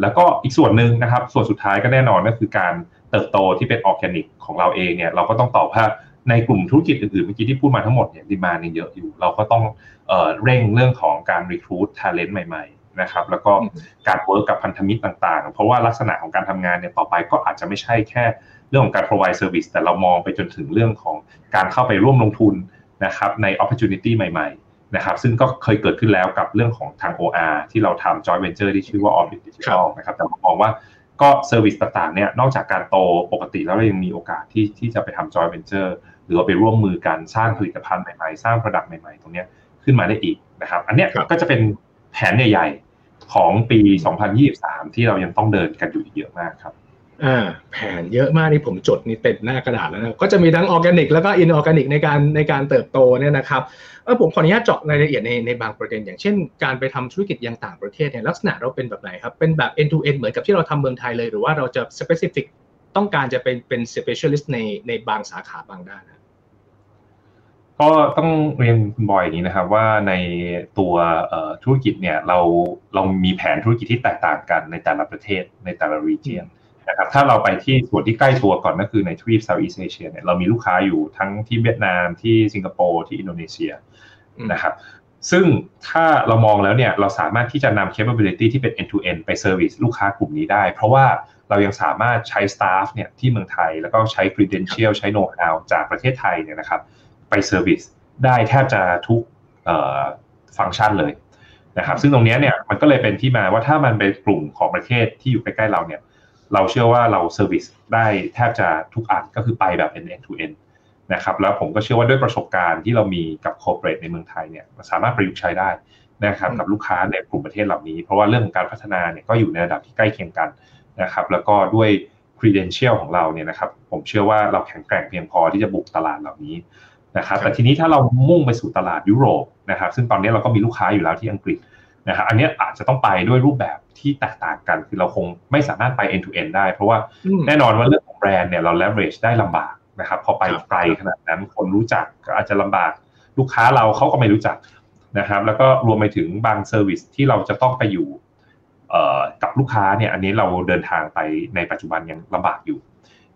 แล้วก็อีกส่วนหนึ่งนะครับ ส่วนสุดท้ายก็แน่นอนก็คือการเติบโตที่เป็นออร์แกนิกของเราเองเนี่ยเราก็ต้องตอบว่า ในกลุ่มธุรกิจอื่นๆเมื่อกี้ที่พูดมาทั้งหมดเนี่ยดีมาเนี่ยเยอะอยู่ เราก็ต้องเร่งเรื่องของการ recruit talent ใหม่นะครับแล้วก็การ work กับพันธมิตรต่างๆ เพราะว่าลักษณะของการทำงานเนี่ยต่อไปก็อาจจะไม่ใช่แค่เรื่องของการ provide service แต่เรามองไปจนถึงเรื่องของการเข้าไปร่วมลงทุนนะครับใน opportunity ใหม่ๆนะครับซึ่งก็เคยเกิดขึ้นแล้วกับเรื่องของทาง OR ที่เราทำ joint venture ที่ชื่อว่า Orbit Digital นะครับแต่มองว่าก็ service ต่างๆเนี่ยนอกจากการโตปกติแล้วเรายังมีโอกาสที่ที่จะไปทำ joint venture หรือว่าไปร่วมมือกันสร้างผลิตภัณฑ์ใหม่ๆ สร้าง product ใหม่ๆ ตรงนี้ขึ้นมาได้อีกนะครับ อันนี้ก็จะเป็นแผนใหญ่ของปี 2023 ที่เรายังต้องเดินกันอยู่อีกเยอะมากครับอ่าแผนเยอะมากนี่ผมจดนี่เต็มหน้ากระดาษแล้วนะก็จะมีทั้งออร์แกนิกแล้วก็ inorganic ในการในการเติบโตเนี่ยนะครับเออผมขออนุญาตเจาะรายละเอียดในในบางประเด็น อย่างเช่นการไปทำธุรกิจยังต่างประเทศเนี่ยลักษณะเราเป็นแบบไหนครับ เป็นแบบ end to end เหมือนกับที่เราทำเมืองไทยเลย หรือว่าเราจะ specific ต้องการจะเป็นเป็น specialist ในในบางสาขาบางด้าน ก็ต้องเรียนคุณบอยอย่างนี้นะครับว่าในตัวธุรกิจเนี่ยเราเรามีแผนธุรกิจที่แตกต่างกันในแต่ละประเทศในแต่ละ region นะครับถ้าเราไปที่ส่วนที่ใกล้ตัวก่อนก็คือในทวีปเซาท์อีสเอเชียเนี่ยเรามีลูกค้าอยู่ทั้งที่เวียดนามที่สิงคโปร์ที่อินโดนีเซียนะครับซึ่งถ้าเรามองแล้วเนี่ยเราสามารถที่จะนำ capability ที่เป็น end to end ไป service ลูกค้ากลุ่มนี้ได้ เพราะว่าเรายังสามารถใช้ staff เนี่ยที่เมืองไทย แล้วก็ใช้ credential ใช้ know how จากประเทศไทยเนี่ยนะครับ ไป service ได้แทบจะทุกฟังก์ชันเลยนะครับ ซึ่งตรงนี้เนี่ยมันก็เลยเป็นที่มาว่าถ้ามันเป็นกลุ่มของประเทศที่อยู่ใกล้ๆเราเนี่ย เราเชื่อว่าเรา service ได้แทบจะทุกอันก็คือไปแบบ end to end นะครับแล้วผมก็เชื่อว่าด้วยประสบการณ์ที่เรามีกับ corporate ในเมืองไทยเนี่ยสามารถประยุกต์ใช้ได้นะครับกับลูกค้าในกลุ่มประเทศเหล่านี้ เพราะว่าเรื่องของการพัฒนาเนี่ยก็อยู่ในระดับที่ใกล้เคียงกันนะครับแล้วก็ด้วย credential ของเราเนี่ยนะครับผมเชื่อว่าเราแข็งแกร่งเพียงพอที่จะบุกตลาดเหล่านี้ นะครับแต่ทีนี้ถ้าเรามุ่งไปสู่ตลาดยุโรปนะครับ ซึ่งตอนนี้เราก็มีลูกค้าอยู่แล้วที่อังกฤษนะครับอันนี้อาจจะต้องไปด้วยรูปแบบที่แตกต่างกัน คือเราคงไม่สามารถไป end to end ได้ เพราะว่าแน่นอนว่าเรื่องของแบรนด์เนี่ยเรา leverage ได้ลำบากนะครับพอไปไกลขนาดนั้นคนรู้จักก็อาจจะลำบากลูกค้าเราเขาก็ไม่รู้จักนะครับ แล้วก็รวมไปถึงบางเซอร์วิสที่เราจะต้องไปอยู่กับลูกค้าเนี่ยอันนี้เราเดินทางไปในปัจจุบันยังลำบากอยู่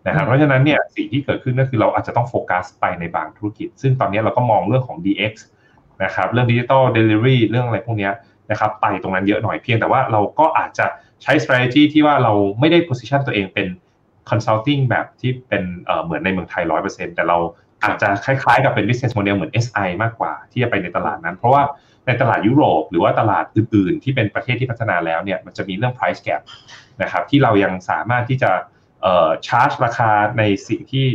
นะครับเพราะฉะนั้นเนี่ยสิ่งที่เกิดขึ้นก็คือเราอาจจะต้องโฟกัสไปในบางธุรกิจ ซึ่งตอนนี้เราก็มองเรื่องของ DX นะครับเรื่องดิจิทัลเดลิเวอรี่เรื่องอะไรพวกนี้นะครับไปตรงนั้นเยอะหน่อยเพียงแต่ว่าเราก็อาจจะใช้ strategy ที่ว่าเราไม่ได้ position ตัวเองเป็น consulting แบบที่เป็นเหมือนในเมืองไทย 100%แต่เราอาจจะคล้ายๆกับเป็น business model เหมือน SI มากกว่าที่จะไปในตลาดนั้น เพราะว่าในตลาดยุโรป หรือว่าตลาดอื่นๆ ที่เป็นประเทศที่พัฒนาแล้วเนี่ยมันจะมีเรื่อง price gap นะครับที่เรายังสามารถที่จะ ชาร์จราคาในสิ่งที่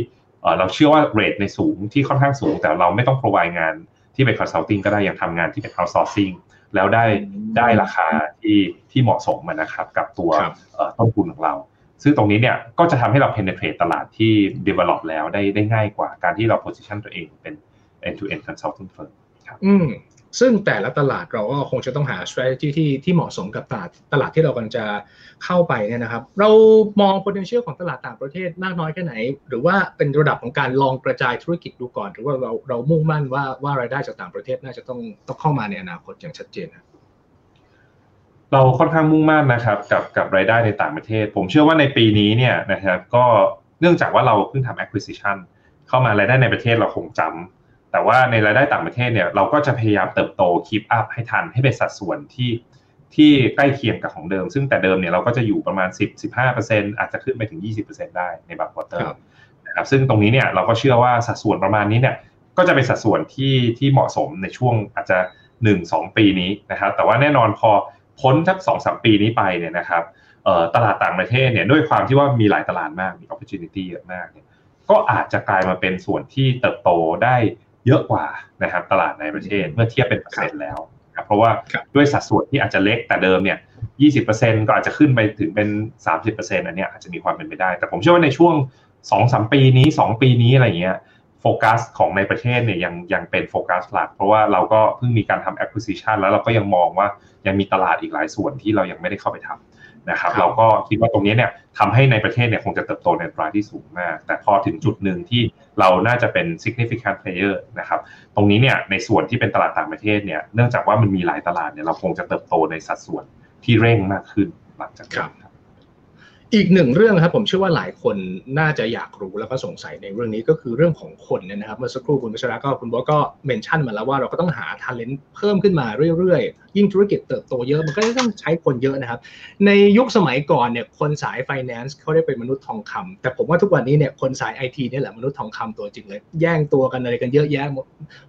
เราเชื่อว่าเรทในสูงที่ค่อนข้างสูง แต่เราไม่ต้อง provide งานที่เป็น consulting ก็ได้ยังทำงานที่เป็น outsourcing แล้วได้ได้ราคาที่ที่เหมาะสมนะครับกับตัวต้นทุนของเรา ซึ่งตรงนี้เนี่ยก็จะทำให้เรา penetrate ตลาดที่ develop แล้วได้ได้ง่ายกว่าการที่เรา position ตัวเองเป็น end to end consulting firm ครับอืม ซึ่งแต่ละตลาดเราก็คงจะต้องหา strategy ที่ที่เหมาะสมกับตลาดตลาดที่เรากำลังจะเข้าไปเนี่ยนะครับ เรามอง potential ของตลาดต่างประเทศมากน้อยแค่ไหน หรือว่าเป็นระดับของการลองกระจายธุรกิจดูก่อน หรือว่าเราเรามุ่งมั่นว่าว่ารายได้จากต่างประเทศน่าจะต้องต้องเข้ามาในอนาคตอย่างชัดเจนเราค่อนข้างมุ่งมั่นนะครับกับกับรายได้ในต่างประเทศ ผมเชื่อว่าในปีนี้เนี่ยนะครับก็เนื่องจากว่าเราเพิ่งทำ acquisition เข้ามารายได้ในประเทศเราคงจำ แต่ว่าในรายได้ต่างประเทศเนี่ยเราก็จะพยายามเติบโต keep up ให้ทันให้เป็นสัดส่วนที่ที่ใกล้เคียงกับของเดิม ซึ่งแต่เดิมเนี่ยเราก็จะอยู่ประมาณ 10-15%อาจจะขึ้นไปถึง 20%ได้ในบางควอเตอร์นะครับซึ่งตรงนี้เนี่ยเราก็เชื่อว่าสัดส่วนประมาณนี้เนี่ยก็จะเป็นสัดส่วนที่ที่เหมาะสมในช่วงอาจจะ 1-2 ปีนี้นะครับแต่ว่าแน่นอนพอพ้นทักสองสามปีนี้ไปเนี่ยนะครับตลาดต่างประเทศเนี่ยด้วยความที่ว่ามีหลายตลาดมากมี opportunity เยอะมากเนี่ยก็อาจจะกลายมาเป็นส่วนที่เติบโตได้ เยอะกว่านะครับตลาดในประเทศเมื่อเทียบเป็นเปอร์เซ็นต์แล้วเพราะว่าด้วยสัดส่วนที่อาจจะเล็กแต่เดิมเนี่ย20%ก็อาจจะขึ้นไปถึงเป็น 30%อันนี้อาจจะมีความเป็นไปได้ แต่ผมเชื่อว่าในช่วง 2-3 ปีนี้ 2 ปีนี้อะไรเงี้ยโฟกัสของในประเทศเนี่ยยังยังเป็นโฟกัสหลัก เพราะว่าเราก็เพิ่งมีการทำ acquisition แล้วเราก็ยังมองว่ายังมีตลาดอีกหลายส่วนที่เรายังไม่ได้เข้าไปทำ นะครับเราก็คิดว่าตรงนี้เนี่ยทำให้ในประเทศเนี่ยคงจะเติบโตในตราที่สูงมาก แต่พอถึงจุดหนึ่งที่เราน่าจะเป็น significant player นะครับ ตรงนี้เนี่ยในส่วนที่เป็นตลาดต่างประเทศเนี่ยเนื่องจากว่ามันมีหลายตลาดเนี่ยเราคงจะเติบโตในสัดส่วนที่เร่งมากขึ้นหลังจากนี้ อีกหนึ่งเรื่องครับผมเชื่อว่าหลายคนน่าจะอยากรู้แล้วก็สงสัยในเรื่องนี้ก็คือเรื่องของคนเนี่ยนะครับเมื่อสักครู่คุณพัชระก็คุณบอกก็เมนชั่นมาแล้วว่าเราก็ต้องหาท a l e n เพิ่มขึ้นมาเรื่อยๆ ยิ่งธุรกิจเติบโตเยอะมันก็ต้องใช้คนเยอะนะครับ ในยุคสมัยก่อนเนี่ยคนสาย finance เขาได้เป็นมนุษย์ทองคำแต่ผมว่าทุกวันนี้เนี่ยคนสายไอทีนี่แหละมนุษย์ทองคำตัวจริงเลย แย่งตัวกันอะไรกันเยอะแยะหมด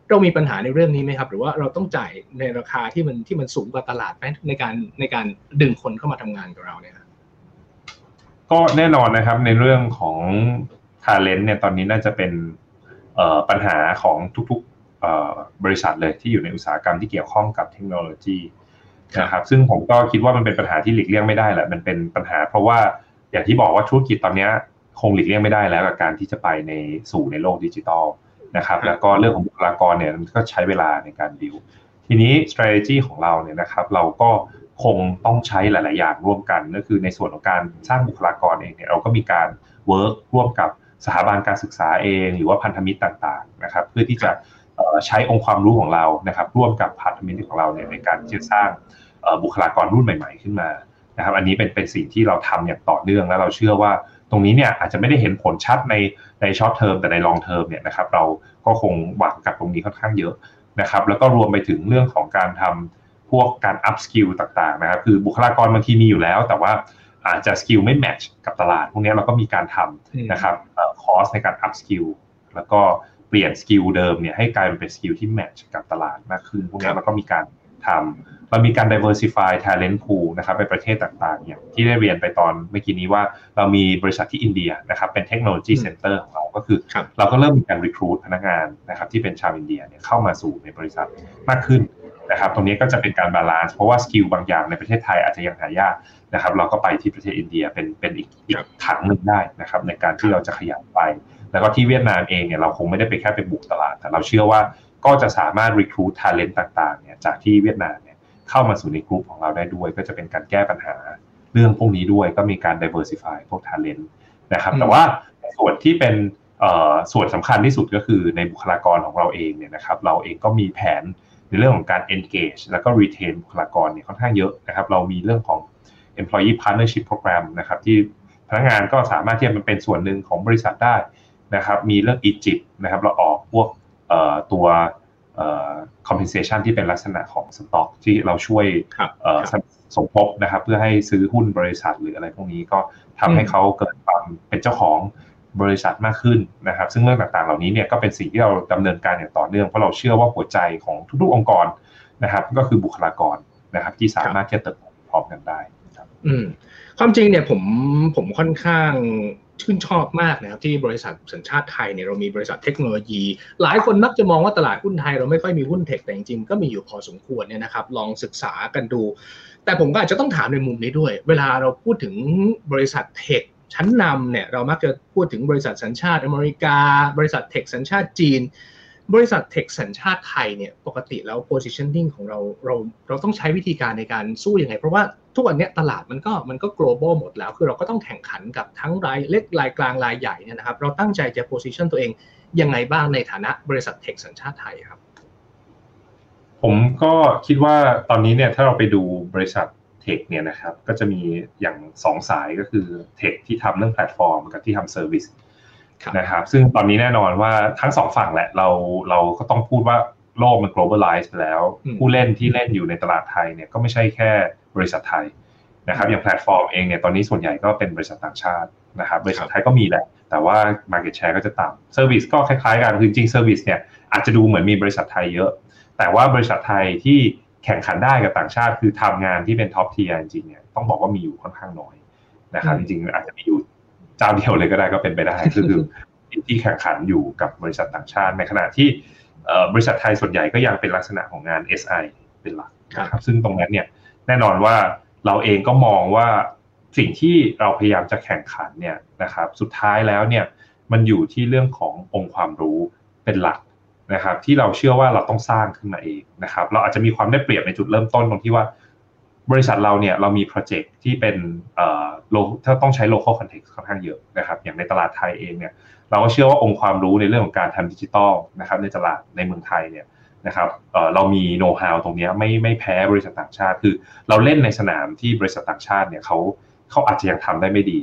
เรามีปัญหาในเรื่องนี้ไหมครับหรือว่าเราต้องจ่ายในราคาที่มันที่มันสูงกว่าตลาดไหมในการในการดึงคนเข้ามาทำงานกับเราเนี่ย ก็แน่นอนนะครับในเรื่องของทาเลนต์เนี่ยตอนนี้น่าจะเป็นปัญหาของทุกๆบริษัทเลยที่อยู่ในอุตสาหกรรมที่เกี่ยวข้องกับเทคโนโลยีนะครับซึ่งผมก็คิดว่ามันเป็นปัญหาที่หลีกเลี่ยงไม่ได้แหละมันเป็นปัญหา เพราะว่าอย่างที่บอกว่าธุรกิจตอนนี้คงหลีกเลี่ยงไม่ได้แล้วกับการที่จะไปในสู่ในโลกดิจิทัลนะครับแล้วก็เรื่องของบุคลากรเนี่ยมันก็ใช้เวลาในการดิวทีนี้ strategy ของเราเนี่ยนะครับ เราก็ คงต้องใช้หลาย ๆ อย่างร่วมกันก็คือในส่วนของการสร้างบุคลากรเองเนี่ยเราก็มีการ work ร่วมกับสถาบันการศึกษาเอง หรือว่าพันธมิตรต่าง ๆ นะครับ เพื่อที่จะใช้องค์ความรู้ของเรานะครับ ร่วมกับพันธมิตรของเราเนี่ยในการที่จะสร้างบุคลากรรุ่นใหม่ ๆ ขึ้นมานะครับ อันนี้เป็นเป็นสิ่งที่เราทำอย่างต่อเนื่องแล้วเราเชื่อว่าตรงนี้เนี่ยอาจจะไม่ได้เห็นผลชัดในใน short term แต่ใน long term เนี่ยนะครับ เราก็คงหวังกับตรงนี้ค่อนข้างเยอะนะครับ แล้วก็รวมไปถึงเรื่องของการทำ พวกการ upskill ต่างๆนะครับคือบุคลากรบางทีมีอยู่แล้ว แต่ว่าอาจจะ skill ไม่ match กับตลาด พวกนี้เราก็มีการทำนะครับคอร์สในการ upskill แล้วก็เปลี่ยน skill เดิมเนี่ยให้กลายเป็น skill ที่ match กับตลาดมากขึ้น พวกนี้เราก็มีการทำเรามีการ diversify talent pool นะครับไปประเทศต่างๆอย่างที่ได้เรียนไปตอนเมื่อกี้นี้ว่าเรามีบริษัทที่อินเดียนะครับเป็น technology center ของเราก็คือเราก็เริ่มมีการ recruit พนักงานนะครับที่เป็นชาวอินเดียเนี่ยเข้ามาสู่ในบริษัทมากขึ้น นะครับตรงนี้ก็จะเป็นการ balance เพราะว่า skill บางอย่างในประเทศไทยอาจจะยังหายากนะครับ เราก็ไปที่ประเทศอินเดียเป็นเป็นอีกอีกถังหนึ่งได้นะครับ ในการที่เราจะขยับไป แล้วก็ที่เวียดนามเองเนี่ยเราคงไม่ได้ไปแค่ไปบุกตลาด แต่เราเชื่อว่าก็จะสามารถ recruit talent ต่างๆเนี่ยจากที่เวียดนามเนี่ยเข้ามาสู่ในกลุ่มของเราได้ด้วย ก็จะเป็นการแก้ปัญหาเรื่องพวกนี้ด้วยก็มีการ diversify พวก talent นะครับ แต่ว่าส่วนที่เป็นส่วนสำคัญที่สุดก็คือในบุคลากรของเราเองเนี่ยนะครับ เราเองก็มีแผน ในเรื่องของการ engage แล้วก็ retain บุคลากรเนี่ยค่อนข้างเยอะนะครับ เรามีเรื่องของ employee partnership program นะครับที่พนักงานก็สามารถที่จะมาเป็นส่วนหนึ่งของบริษัทได้นะครับ มีเรื่อง Egypt นะครับ เราออกพวกตัว compensation ที่เป็นลักษณะของสต็อกที่เราช่วยสมทบนะครับ เพื่อให้ซื้อหุ้นบริษัทหรืออะไรพวกนี้ก็ทำให้เขาเกิดความเป็นเจ้าของ บริษัทมากขึ้นนะครับ ซึ่งเรื่องต่างๆ เหล่านี้เนี่ยก็เป็นสิ่งที่เราดำเนินการอย่างต่อเนื่องเพราะเราเชื่อว่าหัวใจของทุกๆองค์กรนะครับ ก็คือบุคลากรนะครับ ที่สามารถที่จะเติบโตพร้อมกันได้ครับอืมความจริงเนี่ยผมผมค่อนข้างชื่นชอบมากนะครับที่บริษัทสัญชาติไทยเนี่ยเรามีบริษัทเทคโนโลยี หลายคนนักจะมองว่าตลาดหุ้นไทยเราไม่ค่อยมีหุ้นเทคแต่จริงๆก็มีอยู่พอสมควรเนี่ยนะครับ ลองศึกษากันดู แต่ผมก็อาจจะต้องถามในมุมนี้ด้วย เวลาเราพูดถึงบริษัทเทค ชั้นนำเนี่ยเรามักจะพูดถึงบริษัทสัญชาติอเมริกา บริษัทเทคสัญชาติจีน บริษัทเทคสัญชาติไทยเนี่ยปกติแล้ว positioning ของเราเราเราต้องใช้วิธีการในการสู้ยังไง เพราะว่าทุกวันนี้ตลาดมันก็มันก็ global หมดแล้ว คือเราก็ต้องแข่งขันกับทั้งรายเล็กรายกลางรายใหญ่เนี่ยนะครับเราตั้งใจจะ position ตัวเองยังไงบ้างในฐานะบริษัทเทคสัญชาติไทยครับ ผมก็คิดว่าตอนนี้เนี่ยถ้าเราไปดูบริษัท tech เนี่ยนะครับก็จะมีอย่างสองสายก็คือ tech ที่ทำเรื่องแพลตฟอร์ม กับที่ทำ service นะครับซึ่งตอนนี้แน่นอนว่าทั้งสองฝั่งแหละเราเราก็ต้องพูดว่าโลกมัน globalize ไปแล้ว ผู้เล่นที่เล่นอยู่ในตลาดไทยเนี่ยก็ไม่ใช่แค่บริษัทไทยนะครับอย่างแพลตฟอร์มเองเนี่ยตอนนี้ส่วนใหญ่ก็เป็นบริษัทต่างชาตินะครับบริษัทไทยก็มีแหละ แต่ว่า market share ก็จะต่ำ service ก็คล้ายๆกันคือจริง service เนี่ยอาจจะดูเหมือนมีบริษัทไทยเยอะ แต่ว่าบริษัทไทยที่ แข่งขันได้กับต่างชาติ คือทำงานที่เป็น top tier จริงๆเนี่ยต้องบอกว่ามีอยู่ค่อนข้างน้อยนะครับจริงๆอาจจะมีอยู่เจ้าเดียวเลยก็ได้ก็เป็นไปได้ก็คือที่แข่งขันอยู่กับบริษัทต่างชาติ ในขณะที่บริษัทไทยส่วนใหญ่ก็ยังเป็นลักษณะของงาน SI เป็นหลักนะครับซึ่งตรงนั้นเนี่ยแน่นอนว่าเราเองก็มองว่าสิ่งที่เราพยายามจะแข่งขันเนี่ยนะครับสุดท้ายแล้วเนี่ยมันอยู่ที่เรื่องขององค์ความรู้เป็นหลัก นะครับที่เราเชื่อว่าเราต้องสร้างขึ้นมาเองนะครับเราอาจจะมีความได้เปรียบในจุดเริ่มต้นตรงที่ว่า บริษัทเราเนี่ยเรามีโปรเจกต์ที่เป็นเอ่อโลถ้าต้องใช้ local context ค่อนข้างเยอะนะครับอย่างในตลาดไทยเองเนี่ยเราก็เชื่อว่าองค์ความรู้ในเรื่องของการทำดิจิทัลนะครับในตลาดในเมืองไทยเนี่ยนะครับเอ่อเรามีโน้ตฮาวตรงนี้ไม่ไม่แพ้บริษัทต่างชาติ คือเราเล่นในสนามที่บริษัทต่างชาติเนี่ยเขาเขาอาจจะยังทำได้ไม่ดี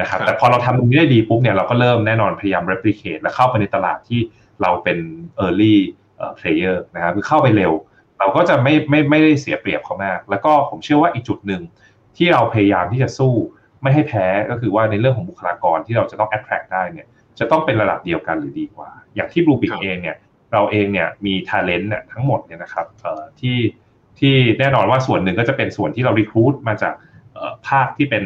นะครับ แต่พอเราทำตรงนี้ได้ดีปุ๊บเนี่ยเราก็เริ่มแน่นอนพยายาม replicate และเข้าไปในตลาดที่ เราเป็น early player นะครับคือเข้าไปเร็ว เราก็จะไม่ไม่ไม่ได้เสียเปรียบเขามาก แล้วก็ผมเชื่อว่าอีกจุดหนึ่งที่เราพยายามที่จะสู้ไม่ให้แพ้ก็คือว่าในเรื่องของบุคลากรที่เราจะต้อง attract ได้เนี่ยจะต้องเป็นระดับเดียวกันหรือดีกว่า อย่างที่บลูบิกเองเนี่ยเราเองเนี่ยมี talent เนี่ยทั้งหมดเนี่ยนะครับที่ที่แน่นอนว่าส่วนหนึ่งก็จะเป็นส่วนที่เรา recruit มาจากภาคที่เป็น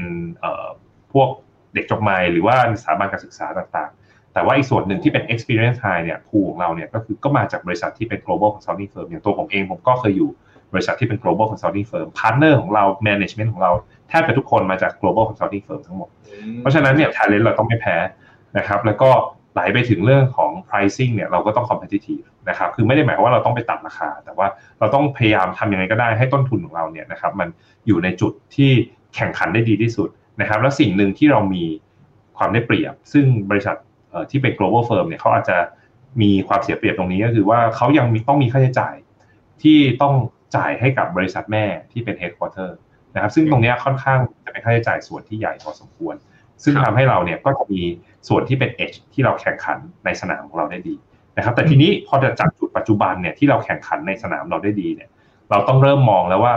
พวกเด็กจบใหม่หรือว่าสถาบันการศึกษาต่าง แต่ว่าอีกส่วนหนึ่งที่เป็น experience high เนี่ยผูของเราเนี่ยก็คือก็มาจากบริษัทที่เป็น global consulting firm อย่างตัวผมเองผมก็เคยอยู่บริษัทที่เป็น global consulting firm partner ของเรา management ของเราแทบจะทุกคนมาจาก global consulting firm ทั้งหมด เพราะฉะนั้นเนี่ย talent เราต้องไม่แพ้นะครับแล้วก็ไหลไปถึงเรื่องของ pricing เนี่ยเราก็ต้อง competitive นะครับคือไม่ได้หมายว่าเราต้องไปตัดราคา แต่ว่าเราต้องพยายามทำยังไงก็ได้ให้ต้นทุนของเราเนี่ยนะครับมันอยู่ในจุดที่แข่งขันได้ดีที่สุดนะครับแล้วสิ่งหนึ่งที่เรามีความได้เปรียบ ซึ่งบริษัท ที่เป็น global firm เนี่ยเขาอาจจะมีความเสียเปรียบตรงนี้ก็คือว่าเขายังมีต้องมีค่าใช้จ่ายที่ต้องจ่ายให้กับบริษัทแม่ที่เป็น headquarter นะครับ ซึ่งตรงนี้ค่อนข้างจะเป็นค่าใช้จ่ายส่วนที่ใหญ่พอสมควร ซึ่งทำให้เราเนี่ยก็จะมีส่วนที่เป็น edge ที่เราแข่งขันในสนามของเราได้ดีนะครับ แต่ทีนี้พอจะจากจุดปัจจุบันเนี่ยที่เราแข่งขันในสนามเราได้ดีเนี่ย เราต้องเริ่มมองแล้วว่า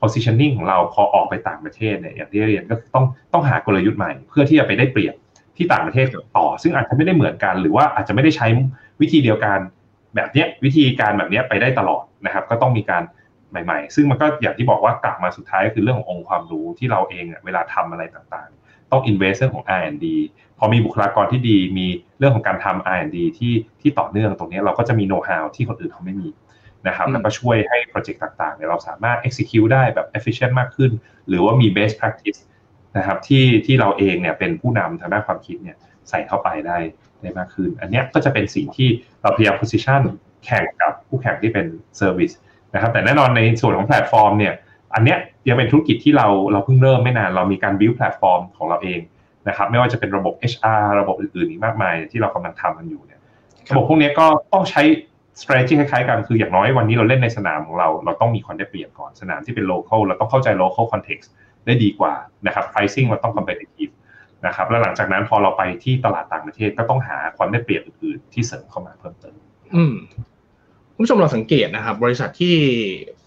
positioning ของเราพอออกไปต่างประเทศเนี่ยอย่างที่เรียนก็ต้องต้องหากลยุทธ์ใหม่ เพื่อที่จะไปได้เปรียบ ที่ต่างประเทศต่อ ซึ่งอาจจะไม่ได้เหมือนกัน หรือว่าอาจจะไม่ได้ใช้วิธีเดียวกันแบบเนี้ยวิธีการแบบนี้ไปได้ตลอดนะครับ ก็ต้องมีการใหม่ ๆ ซึ่งมันก็อย่างที่บอกว่ากลับมาสุดท้ายก็คือเรื่องขององค์ความรู้ที่เราเองเวลาทำอะไรต่างๆ ต้อง invest เรื่องของ R&D พอมีบุคลากรที่ดีมีเรื่องของการทำ R&D ที่ที่ต่อเนื่องตรงนี้เราก็จะมี know how ที่คนอื่นเขาไม่มีนะครับแล้วก็ช่วยให้โปรเจกต์ต่างๆเนี่ยเราสามารถ execute ได้แบบ efficient มากขึ้น หรือว่ามี best practice นะครับที่ที่เราเองเนี่ยเป็นผู้นำทางด้านความคิดเนี่ยใส่เข้าไปได้ได้มากขึ้น อันนี้ก็จะเป็นสิ่งที่เราพยายาม position แข่งกับคู่แข่งที่เป็น service นะครับแต่แน่นอนในส่วนของแพลตฟอร์มเนี่ยอันเนี้ยยังเป็นธุรกิจที่เราเราเพิ่งเริ่มไม่นานเรามีการ build แพลตฟอร์มของเราเองนะครับไม่ว่าจะเป็นระบบ HR ระบบอื่นๆอีกมากมาย ที่เรากำลังทำกันอยู่เนี่ยระบบพวกนี้ก็ต้องใช้ strategy คล้ายๆกันคืออย่างน้อยวันนี้เราเล่นในสนามของเรา เราต้องมีความได้เปรียบก่อนสนามที่เป็น local เราต้องเข้าใจ local context ได้ดีกว่านะครับ pricing เราต้อง competitive นะครับแล้วหลังจากนั้นพอเราไปที่ตลาดต่างประเทศก็ต้องหาความได้เปรียบอื่นๆที่เสริมเข้ามาเพิ่มเติมอืมคุณผู้ชมเราสังเกตนะครับ บริษัทที่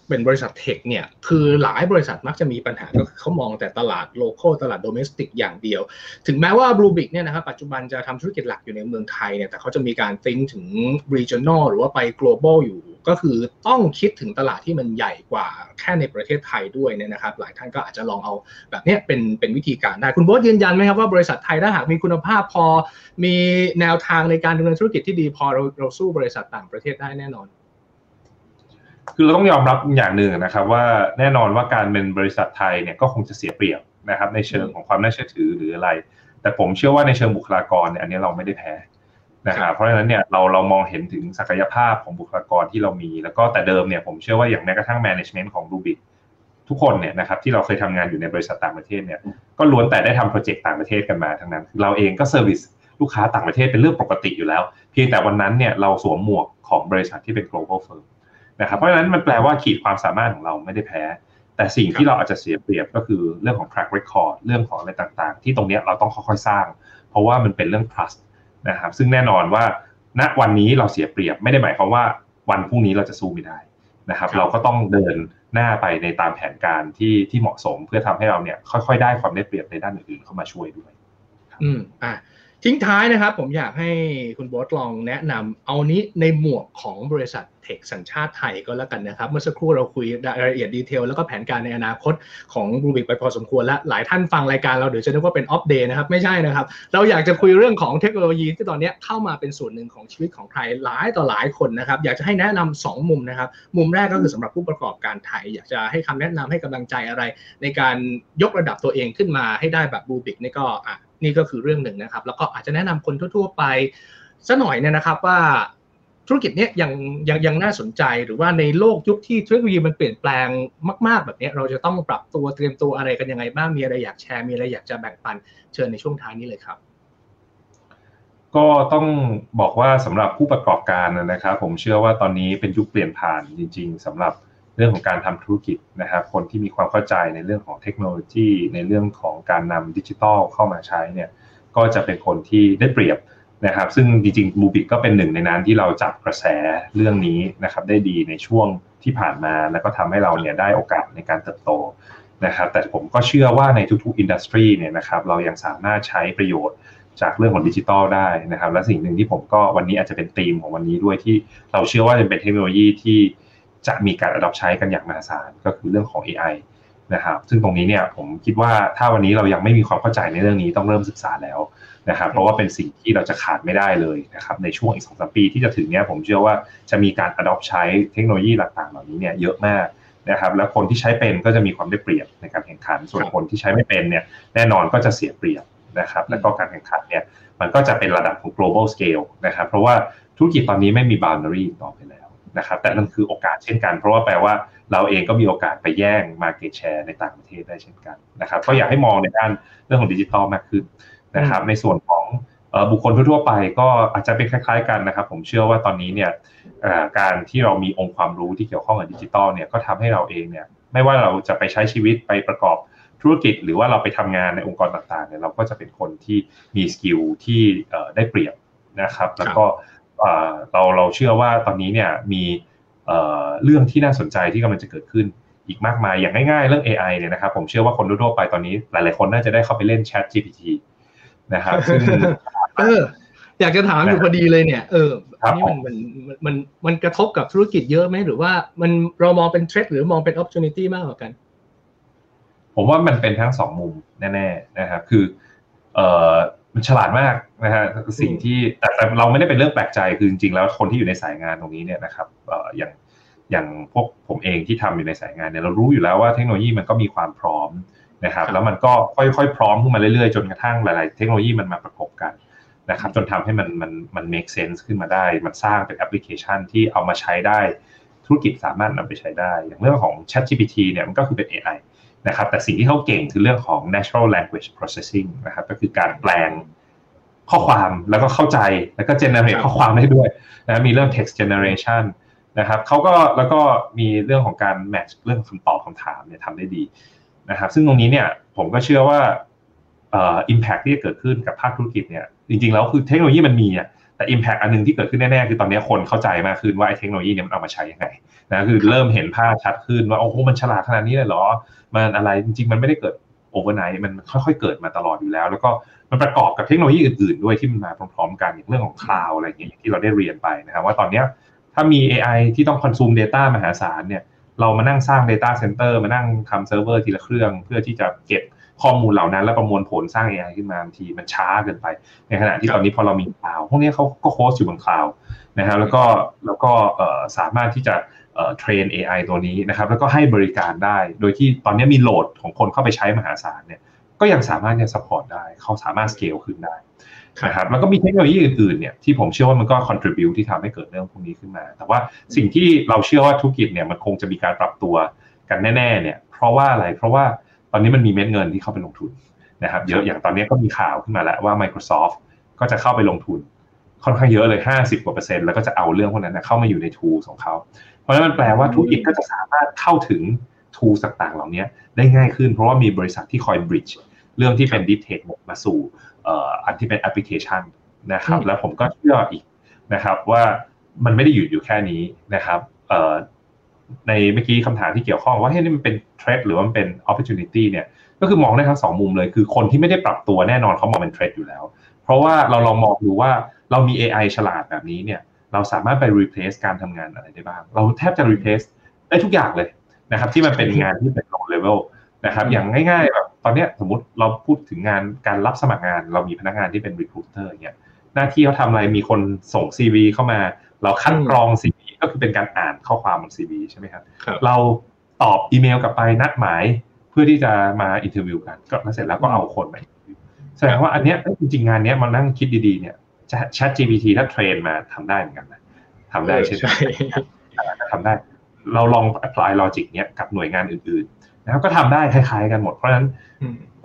เป็นบริษัท tech เนี่ยคือหลายบริษัทมักจะมีปัญหาก็คือเขามองแต่ตลาด local ตลาด domestic อย่างเดียว ถึงแม้ว่า Bluebik เนี่ยนะครับปัจจุบันจะทำธุรกิจหลักอยู่ในเมืองไทยเนี่ยแต่เขาจะมีการ think ถึง regional หรือว่าไป global อยู่ ก็คือต้องคิดถึงตลาดที่มันใหญ่กว่าแค่ในประเทศไทยด้วยเนี่ยนะครับ หลายท่านก็อาจจะลองเอาแบบนี้เป็นเป็นวิธีการได้ คุณโบ๊ทยืนยันไหมครับว่าบริษัทไทยถ้าหากมีคุณภาพพอ มีแนวทางในการดำเนินธุรกิจที่ดีพอเราเราสู้บริษัทต่างประเทศได้แน่นอน คือเราต้องยอมรับอย่างหนึ่งนะครับ ว่าแน่นอนว่าการเป็นบริษัทไทยเนี่ยก็คงจะเสียเปรียบนะครับ ในเชิงของความน่าเชื่อถือหรืออะไร แต่ผมเชื่อว่าในเชิงบุคลากรเนี่ยอันนี้เราไม่ได้แพ้ นะครับเพราะฉะนั้นเนี่ยเราเรามองเห็นถึงศักยภาพของบุคลากรที่เรามี แล้วก็แต่เดิมเนี่ยผมเชื่อว่าอย่างแม้กระทั่ง management ของ Bluebik ทุกคนเนี่ยนะครับที่เราเคยทำงานอยู่ในบริษัทต่างประเทศเนี่ยก็ล้วนแต่ได้ทำโปรเจกต์ต่างประเทศกันมาทั้งนั้นเราเองก็ service ลูกค้าต่างประเทศเป็นเรื่องปกติอยู่แล้ว เพียงแต่วันนั้นเนี่ยเราสวมหมวกของบริษัทที่เป็น global firm นะครับเพราะฉะนั้นมันแปลว่าขีดความสามารถของเราไม่ได้แพ้ แต่สิ่งที่เราอาจจะเสียเปรียบก็คือเรื่องของ track record เรื่องของอะไรต่างๆ ที่ตรงนี้เราต้องค่อยๆสร้าง เพราะว่ามันเป็นเรื่อง trust นะครับซึ่งแน่นอนว่าณวันนี้เราเสียเปรียบไม่ได้หมายความว่าวันพรุ่งนี้เราจะสู้ไม่ได้นะครับ เราก็ต้องเดินหน้าไปในตามแผนการที่ที่เหมาะสมเพื่อทำให้เราเนี่ยค่อยๆ ได้ความได้เปรียบในด้านอื่นๆเข้ามาช่วยด้วย อืมอะ ทิ้งท้ายนะครับ ผมอยากให้คุณโบ๊ทลองแนะนำเอานี้ในหมวกของบริษัท tech สัญชาติไทยก็แล้วกันนะครับ เมื่อสักครู่เราคุยรายละเอียด detail แล้วก็แผนการในอนาคตของ Bluebik ไปพอสมควรแล้วหลายท่านฟังรายการเราเดี๋ยวจะนึกว่าเป็น Opp Day นะครับ ไม่ใช่นะครับ เราอยากจะคุยเรื่องของเทคโนโลยีที่ตอนนี้เข้ามาเป็นส่วนหนึ่งของชีวิตของใครหลายต่อหลายคนนะครับ อยากจะให้แนะนำ2มุมนะครับ มุมแรกก็คือสำหรับผู้ประกอบการไทย อยากจะให้คำแนะนำให้กำลังใจอะไร ในการยกระดับตัวเองขึ้นมาให้ได้แบบบรูบิกนี่ก็อะ นี่ก็คือเรื่องหนึ่งนะครับ แล้วก็อาจจะแนะนำคนทั่ว ๆ ไปสัหน่อยเนี่ยนะครับว่าธุรกิจเนี้ยยังยังยังน่าสนใจหรือว่าในโลกยุคที่เทคโนโลยีมันเปลี่ยนแปลงมาก ๆ แบบนี้เราจะต้องปรับตัวเตรียมตัวอะไรกันยังไงบ้างมีอะไรอยากแชร์มีอะไรอยากจะแบ่งปันเชิญในช่วงท้ายนี้เลยครับ ก็ต้องบอกว่าสำหรับผู้ประกอบการนะครับ ผมเชื่อว่าตอนนี้เป็นยุคเปลี่ยนผ่านจริง ๆสำหรับ รื่องของการทำธุรกิจนะครับคนที่มีความเข้าใจในเรื่องของเทคโนโลยี ในเรื่องของการนำดิจิทัลเข้ามาใช้เนี่ยก็จะเป็นคนที่ได้เปรียบนะครับ ซึ่งจริงๆบูบิกก็เป็นหนึ่งในนั้นที่เราจับกระแสเรื่องนี้นะครับได้ดีในช่วงที่ผ่านมาแล้วก็ทำให้เราเนี่ยได้โอกาสในการเติบโตนะครับแต่ผมก็เชื่อว่าในทุกๆอินดัสทรีเนี่ยนะครับเรายังสามารถใช้ประโยชน์จากเรื่องของดิจิทัลได้นะครับ และสิ่งหนึ่งที่ผมก็วันนี้อาจจะเป็นธีมของวันนี้ด้วยที่เราเชื่อว่าจะเป็นเทคโนโลยีที่ จะมีการ adopt ใช้กันอย่างมหาศาลก็คือเรื่องของ AI นะครับซึ่งตรงนี้เนี่ยผมคิดว่าถ้าวันนี้เรายังไม่มีความเข้าใจในเรื่องนี้ต้องเริ่มศึกษาแล้วนะครับเพราะว่าเป็นสิ่งที่เราจะขาดไม่ได้เลยนะครับในช่วงอีกสองสปีที่จะถึงเนี้ยผมเชื่อว่าจะมีการ adopt ใช้เทคโนโลยีต่างๆเหล่านี้เนี่ยเยอะมากนะครับแล้วคนที่ใช้เป็นก็จะมีความได้เปรียบในการแข่งขัน ส่วนคนที่ใช้ไม่เป็นเนี่ยแน่นอนก็จะเสียเปรียบนะครับแล้วก็การแข่งขันเนี่ยมันก็จะเป็นระดับของ global scale นะครับเพราะว่าธุรกิจตอนนี้ไม่มี boundary ต่อไปแล้ว นะครับแต่นั่นคือโอกาสเช่นกัน เพราะว่าแปลว่าเราเองก็มีโอกาสไปแย่ง market share ในต่างประเทศได้เช่นกันนะครับก็อยากให้มองในด้านเรื่องของดิจิทัลมากขึ้นนะครับในส่วนของบุคคลทั่วไปก็อาจจะเป็นคล้ายๆกันนะครับ ผมเชื่อว่าตอนนี้เนี่ยการที่เรามีองค์ความรู้ที่เกี่ยวข้องกับดิจิทัลเนี่ยก็ทำให้เราเองเนี่ยไม่ว่าเราจะไปใช้ชีวิตไปประกอบธุรกิจ หรือว่าเราไปทำงานในองค์กรต่างๆเนี่ยเราก็จะเป็นคนที่มีสกิลที่ได้เปรียบนะครับ แล้วก็ เราเราเชื่อว่าตอนนี้เนี่ยมีเรื่องที่น่าสนใจที่กำลังจะเกิดขึ้นอีกมากมายอย่างง่ายๆ เรื่อง AI เนี่ยนะครับผมเชื่อว่าคนทั่วไปตอนนี้ หลายๆคนน่าจะได้เข้าไปเล่น Chat GPT นะครับซึ่งเอออยากจะถามอยู่พอดีเลยเนี่ยเอออันนี้มันมันมันมันกระทบกับธุรกิจเยอะไหมหรือว่ามันเรามองเป็นเทรดหรือมองเป็น opportunity มากกว่ากัน ผมว่ามันเป็นทั้งสองมุมแน่ๆนะครับ คือเออ มันฉลาดมากนะฮะสิ่งที่แต่แต่เราไม่ได้เป็นเรื่องแปลกใจคือจริงๆแล้วคนที่อยู่ในสายงานตรงนี้เนี่ยนะครับเอออย่างอย่างพวกผมเองที่ทำอยู่ในสายงานเนี่ยเรารู้อยู่แล้วว่าเทคโนโลยีมันก็มีความพร้อมนะครับ แล้วมันก็ค่อยๆพร้อมขึ้นมาเรื่อยๆ จนกระทั่งหลายๆ เทคโนโลยีมันมาประกบกันนะครับ จนทำให้มันมันมัน make sense ขึ้นมาได้ มันสร้างเป็นแอปพลิเคชันที่เอามาใช้ได้ ธุรกิจสามารถนำไปใช้ได้ อย่างเรื่องของ ChatGPT เนี่ยมันก็คือเป็น AI นะครับแต่สิ่งที่เขาเก่งคือเรื่องของ natural language processing นะครับก็คือการแปลงข้อความแล้วก็เข้าใจแล้วก็ generate ข้อความได้ด้วยนะมีเรื่อง text generation นะครับเขาก็แล้วก็มีเรื่องของการ match เรื่องคำตอบคำถามเนี่ยทำได้ดีนะครับ ซึ่งตรงนี้เนี่ยผมก็เชื่อว่าเอ่อ impact ที่จะเกิดขึ้นกับภาคธุรกิจเนี่ยจริงๆแล้วคือเทคโนโลยีมันมีอะแต่ impact อันนึงที่เกิดขึ้นแน่ๆ คือตอนนี้คนเข้าใจมากขึ้นว่าไอ้เทคโนโลยีเนี่ยมันเอามาใช้ยังไงนะคือเริ่มเห็นภาพชัดขึ้นว่าโอ้โหมันฉลาดขนาดนี้เลยเหรอ มันอะไรจริง ๆ มันไม่ได้เกิด overnight มันค่อยๆเกิดมาตลอดอยู่แล้ว แล้วก็มันประกอบกับเทคโนโลยีอื่นๆด้วยที่มันมาพร้อมๆกันอย่างเรื่องของ cloud อะไรอย่างเงี้ยที่เราได้เรียนไปนะครับว่าตอนเนี้ยถ้ามี AI ที่ต้อง consume Data มหาศาลเนี่ยเรามานั่งสร้าง Data Center มานั่งทำเซิร์ฟเวอร์ทีละเครื่อง เพื่อที่จะเก็บข้อมูลเหล่านั้น แล้วประมวลผลสร้าง AI ขึ้นมาบางทีมันช้าเกินไป ในขณะที่ตอนนี้พอเรามี cloud พวกนี้เขาก็ host อยู่บน cloud นะครับแล้วก็แล้วก็สามารถที่จะ train AI ตัวนี้นะครับแล้วก็ให้บริการได้ โดยที่ตอนนี้มี load ของคนเข้าไปใช้มหาศาลเนี่ยก็ยังสามารถจะ support ได้ เขาสามารถสเกลขึ้นได้นะครับแล้วก็มีเทคโนโลยีอื่นๆเนี่ยที่ผมเชื่อว่ามันก็ contribute ที่ทำให้เกิดเรื่องพวกนี้ขึ้นมา แต่ว่าสิ่งที่เราเชื่อว่าธุรกิจเนี่ยมันคงจะมีการปรับตัวกันแน่ๆเนี่ยเพราะว่าอะไรเพราะว่าตอนนี้มันมีเม็ดเงินที่เข้าไปลงทุนนะครับเยอะอย่างตอนนี้ก็มีข่าวขึ้นมาแล้วว่า Microsoft ก็จะเข้าไปลงทุนค่อนข้างเยอะเลย 50กว่าเปอร์เซ็นต์แล้วก็จะเอาเรื่องพวกนั้นเข้ามาอยู่ใน tools ของเขา เพราะฉะนั้นมันแปลว่าธุรกิจก็จะสามารถเข้าถึง tools ต่างๆ เหล่านี้ได้ง่ายขึ้น เพราะว่ามีบริษัทที่คอย bridge เรื่องที่เป็น deep tech มาสู่อันที่เป็นแอปพลิเคชันนะครับ แล้วผมก็เชื่ออีกนะครับว่ามันไม่ได้หยุดอยู่แค่นี้นะครับในเมื่อกี้คำถามที่เกี่ยวข้องว่าเฮ้ยนี่มันเป็น threat หรือว่ามันเป็น opportunity เนี่ยก็คือมองได้ทั้งสองมุมเลย คือคนที่ไม่ได้ปรับตัวแน่นอนเขามองเป็น threat อยู่แล้ว เพราะว่าเราลองมองดูว่าเรามี AI ฉลาดแบบนี้เนี่ย เราสามารถไป replace การทำงานอะไรได้บ้าง เราแทบจะ replace ได้ทุกอย่างเลยนะครับ ที่มันเป็นงานที่เป็น low level นะครับ อย่างง่ายๆแบบตอนนี้สมมติเราพูดถึงงานการรับสมัครงาน เรามีพนักงานที่เป็น recruiter เนี่ยหน้าที่เขาทำอะไรมีคนส่ง CV เข้ามา เราคัดกรอง CV ก็คือเป็นการอ่านข้อความบน CV ใช่ไหมครับ เราตอบอีเมลกลับไปนัดหมายเพื่อที่จะมา interview กัน ก็แล้วเสร็จแล้วก็เอาคนไปแสดงว่าอันเนี้ยจริงๆงานเนี้ยมันนั่งคิดดีๆเนี่ย Chat GPT ถ้าเทรนมาทำได้เหมือนกันนะทำได้ใช่ไหมทำได้ เราลอง apply logic เนี้ยกับหน่วยงานอื่นๆนะครับก็ทำได้คล้ายๆกันหมด เพราะฉะนั้น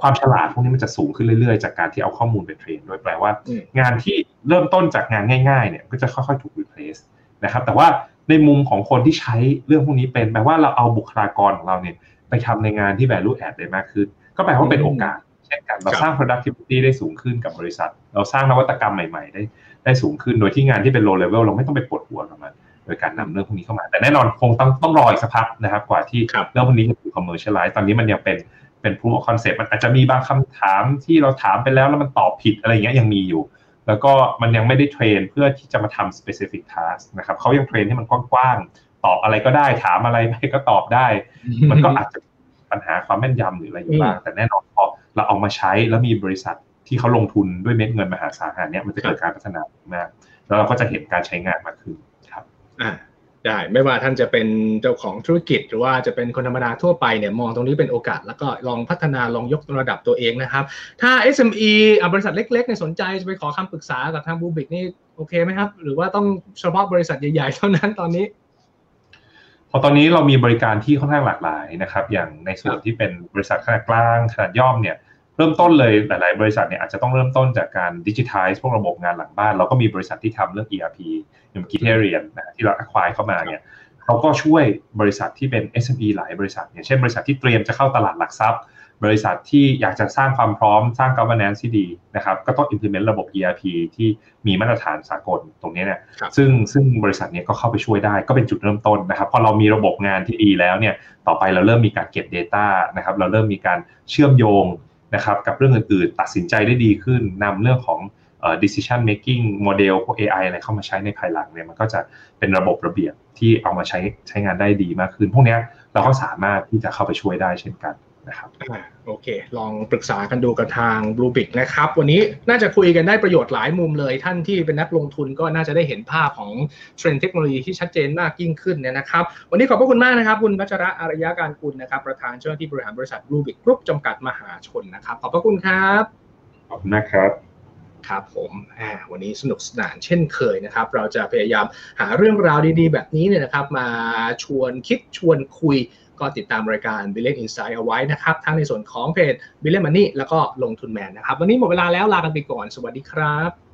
ความฉลาดพวกนี้มันจะสูงขึ้นเรื่อยๆ จากการที่เอาข้อมูลไป train โดยแปลว่า งานที่เริ่มต้นจากงานง่ายๆเนี่ยก็จะค่อยๆถูก replace นะครับ แต่ว่าในมุมของคนที่ใช้เรื่องพวกนี้เป็นแปลว่าเราเอาบุคลากรของเราเนี่ยไปทำในงานที่ value add ได้มากขึ้น ก็แปลว่าเป็นโอกาส เช่นกันเราสร้าง productivity ได้สูงขึ้นกับบริษัท เราสร้างนวัตกรรมใหม่ๆ ได้ได้สูงขึ้นโดยที่งานที่เป็น low level เราไม่ต้องไปปวดหัวกับมันโดยการนำเรื่องพวกนี้เข้ามา แต่แน่นอนคงต้องต้องรออีกสักพักนะครับ กว่าที่เรื่องพวกนี้จะถูก commercialize ตอนนี้มันยังเป็นเป็น proof of concept มันอาจจะมีบางคำถามที่เราถามไปแล้วแล้วมันตอบผิดอะไรเงี้ยยังมีอยู่ แล้วก็มันยังไม่ได้เทรนเพื่อที่จะมาทำ specific task นะครับเขายังเทรนให้มันกว้างๆตอบอะไรก็ได้ ถามอะไรไปก็ตอบได้ มันก็อาจจะปัญหาความแม่นยำหรืออะไรอยู่บ้างแต่แน่นอนพอ เราเอามาใช้แล้วมีบริษัทที่เขาลงทุนด้วยเม็ดเงินมหาศาลเนี่ยมันจะเกิดการพัฒนามากแล้วเราก็จะเห็นการใช้งานมากขึ้นครับอ่าได้ไม่ว่าท่านจะเป็นเจ้าของธุรกิจ หรือว่าจะเป็นคนธรรมดาทั่วไปเนี่ยมองตรงนี้เป็นโอกาส แล้วก็ลองพัฒนาลองยกระดับตัวเองนะครับ ถ้า SME บริษัทเล็กๆในสนใจจะไปขอคำปรึกษากับทางบูบิกนี่โอเคไหมครับ หรือว่าต้องเฉพาะบริษัทใหญ่ๆเท่านั้นตอนนี้พอตอนนี้เรามีบริการที่ค่อนข้างหลากหลายนะครับ อย่างในส่วนที่เป็นบริษัทขนาดกลางขนาดย่อมเนี่ย เริ่มต้นเลยหลาย ๆ บริษัทเนี่ยอาจจะต้องเริ่มต้นจากการดิจิทัลพวกระบบงานหลังบ้าน เราก็มีบริษัทที่ทำเรื่อง ERP อย่างกิเทเรียนนะที่เราอควายเข้ามาเนี่ยเขาก็ช่วยบริษัทที่เป็น SME หลายบริษัทอย่างเช่นบริษัทที่เตรียมจะเข้าตลาดหลักทรัพย์ บริษัทที่อยากจะสร้างความพร้อมสร้าง governance ที่ดีนะครับก็ต้อง implement ระบบ ERP ที่มีมาตรฐานสากลตรงนี้เนี่ยซึ่งซึ่งบริษัทนี้ก็เข้าไปช่วยได้ก็เป็นจุดเริ่มต้นนะครับพอเรามีระบบงานที่ดีแล้วเนี่ยต่อไปเราเริ่มมีการเก็บ Data นะครับเราเริ่มมีการเชื่อมโยง นะครับกับเรื่องอื่นๆ ตัดสินใจได้ดีขึ้นนำเรื่องของ decision making model พวก AI อะไรเข้ามาใช้ในภายหลังเนี่ยมันก็จะเป็นระบบระเบียบที่เอามาใช้ใช้งานได้ดีมากขึ้น พวกนี้เราก็สามารถที่จะเข้าไปช่วยได้เช่นกัน นะครับโอเค ลองปรึกษากันดูกับทาง b l u e b i c นะครับ วันนี้น่าจะคุยกันได้ประโยชน์หลายมุมเลย ท่านที่เป็นนักลงทุนก็น่าจะได้เห็นภาพของเทรนด์เทคโนโลยีที่ชัดเจนมากยิ่งขึ้นเนี่ยนะครับ วันนี้ขอบพระคุณมากนะครับ คุณพัชระอารยาการกุลนะครับ ประธานเจ้าหน้าที่บริหารบริษัท b l u e b i c Group จำกัดมหาชนนะครับ ขอบพระคุณครับ ขอบคุณมากครับครับผมอ่าวันนี้สนุกสนานเช่นเคยนะครับ เราจะพยายามหาเรื่องราวดีๆ แบบนี้เนี่ยนะครับ มาชวนคิดชวนคุย ก็ติดตามรายการ b i l l i o n Insight เอาไว้นะครับ ทั้งในส่วนของเพจ b i l l i o n Money แล้วก็ลงทุนแมนนะครับ วันนี้หมดเวลาแล้วลากันไปก่อน สวัสดีครับ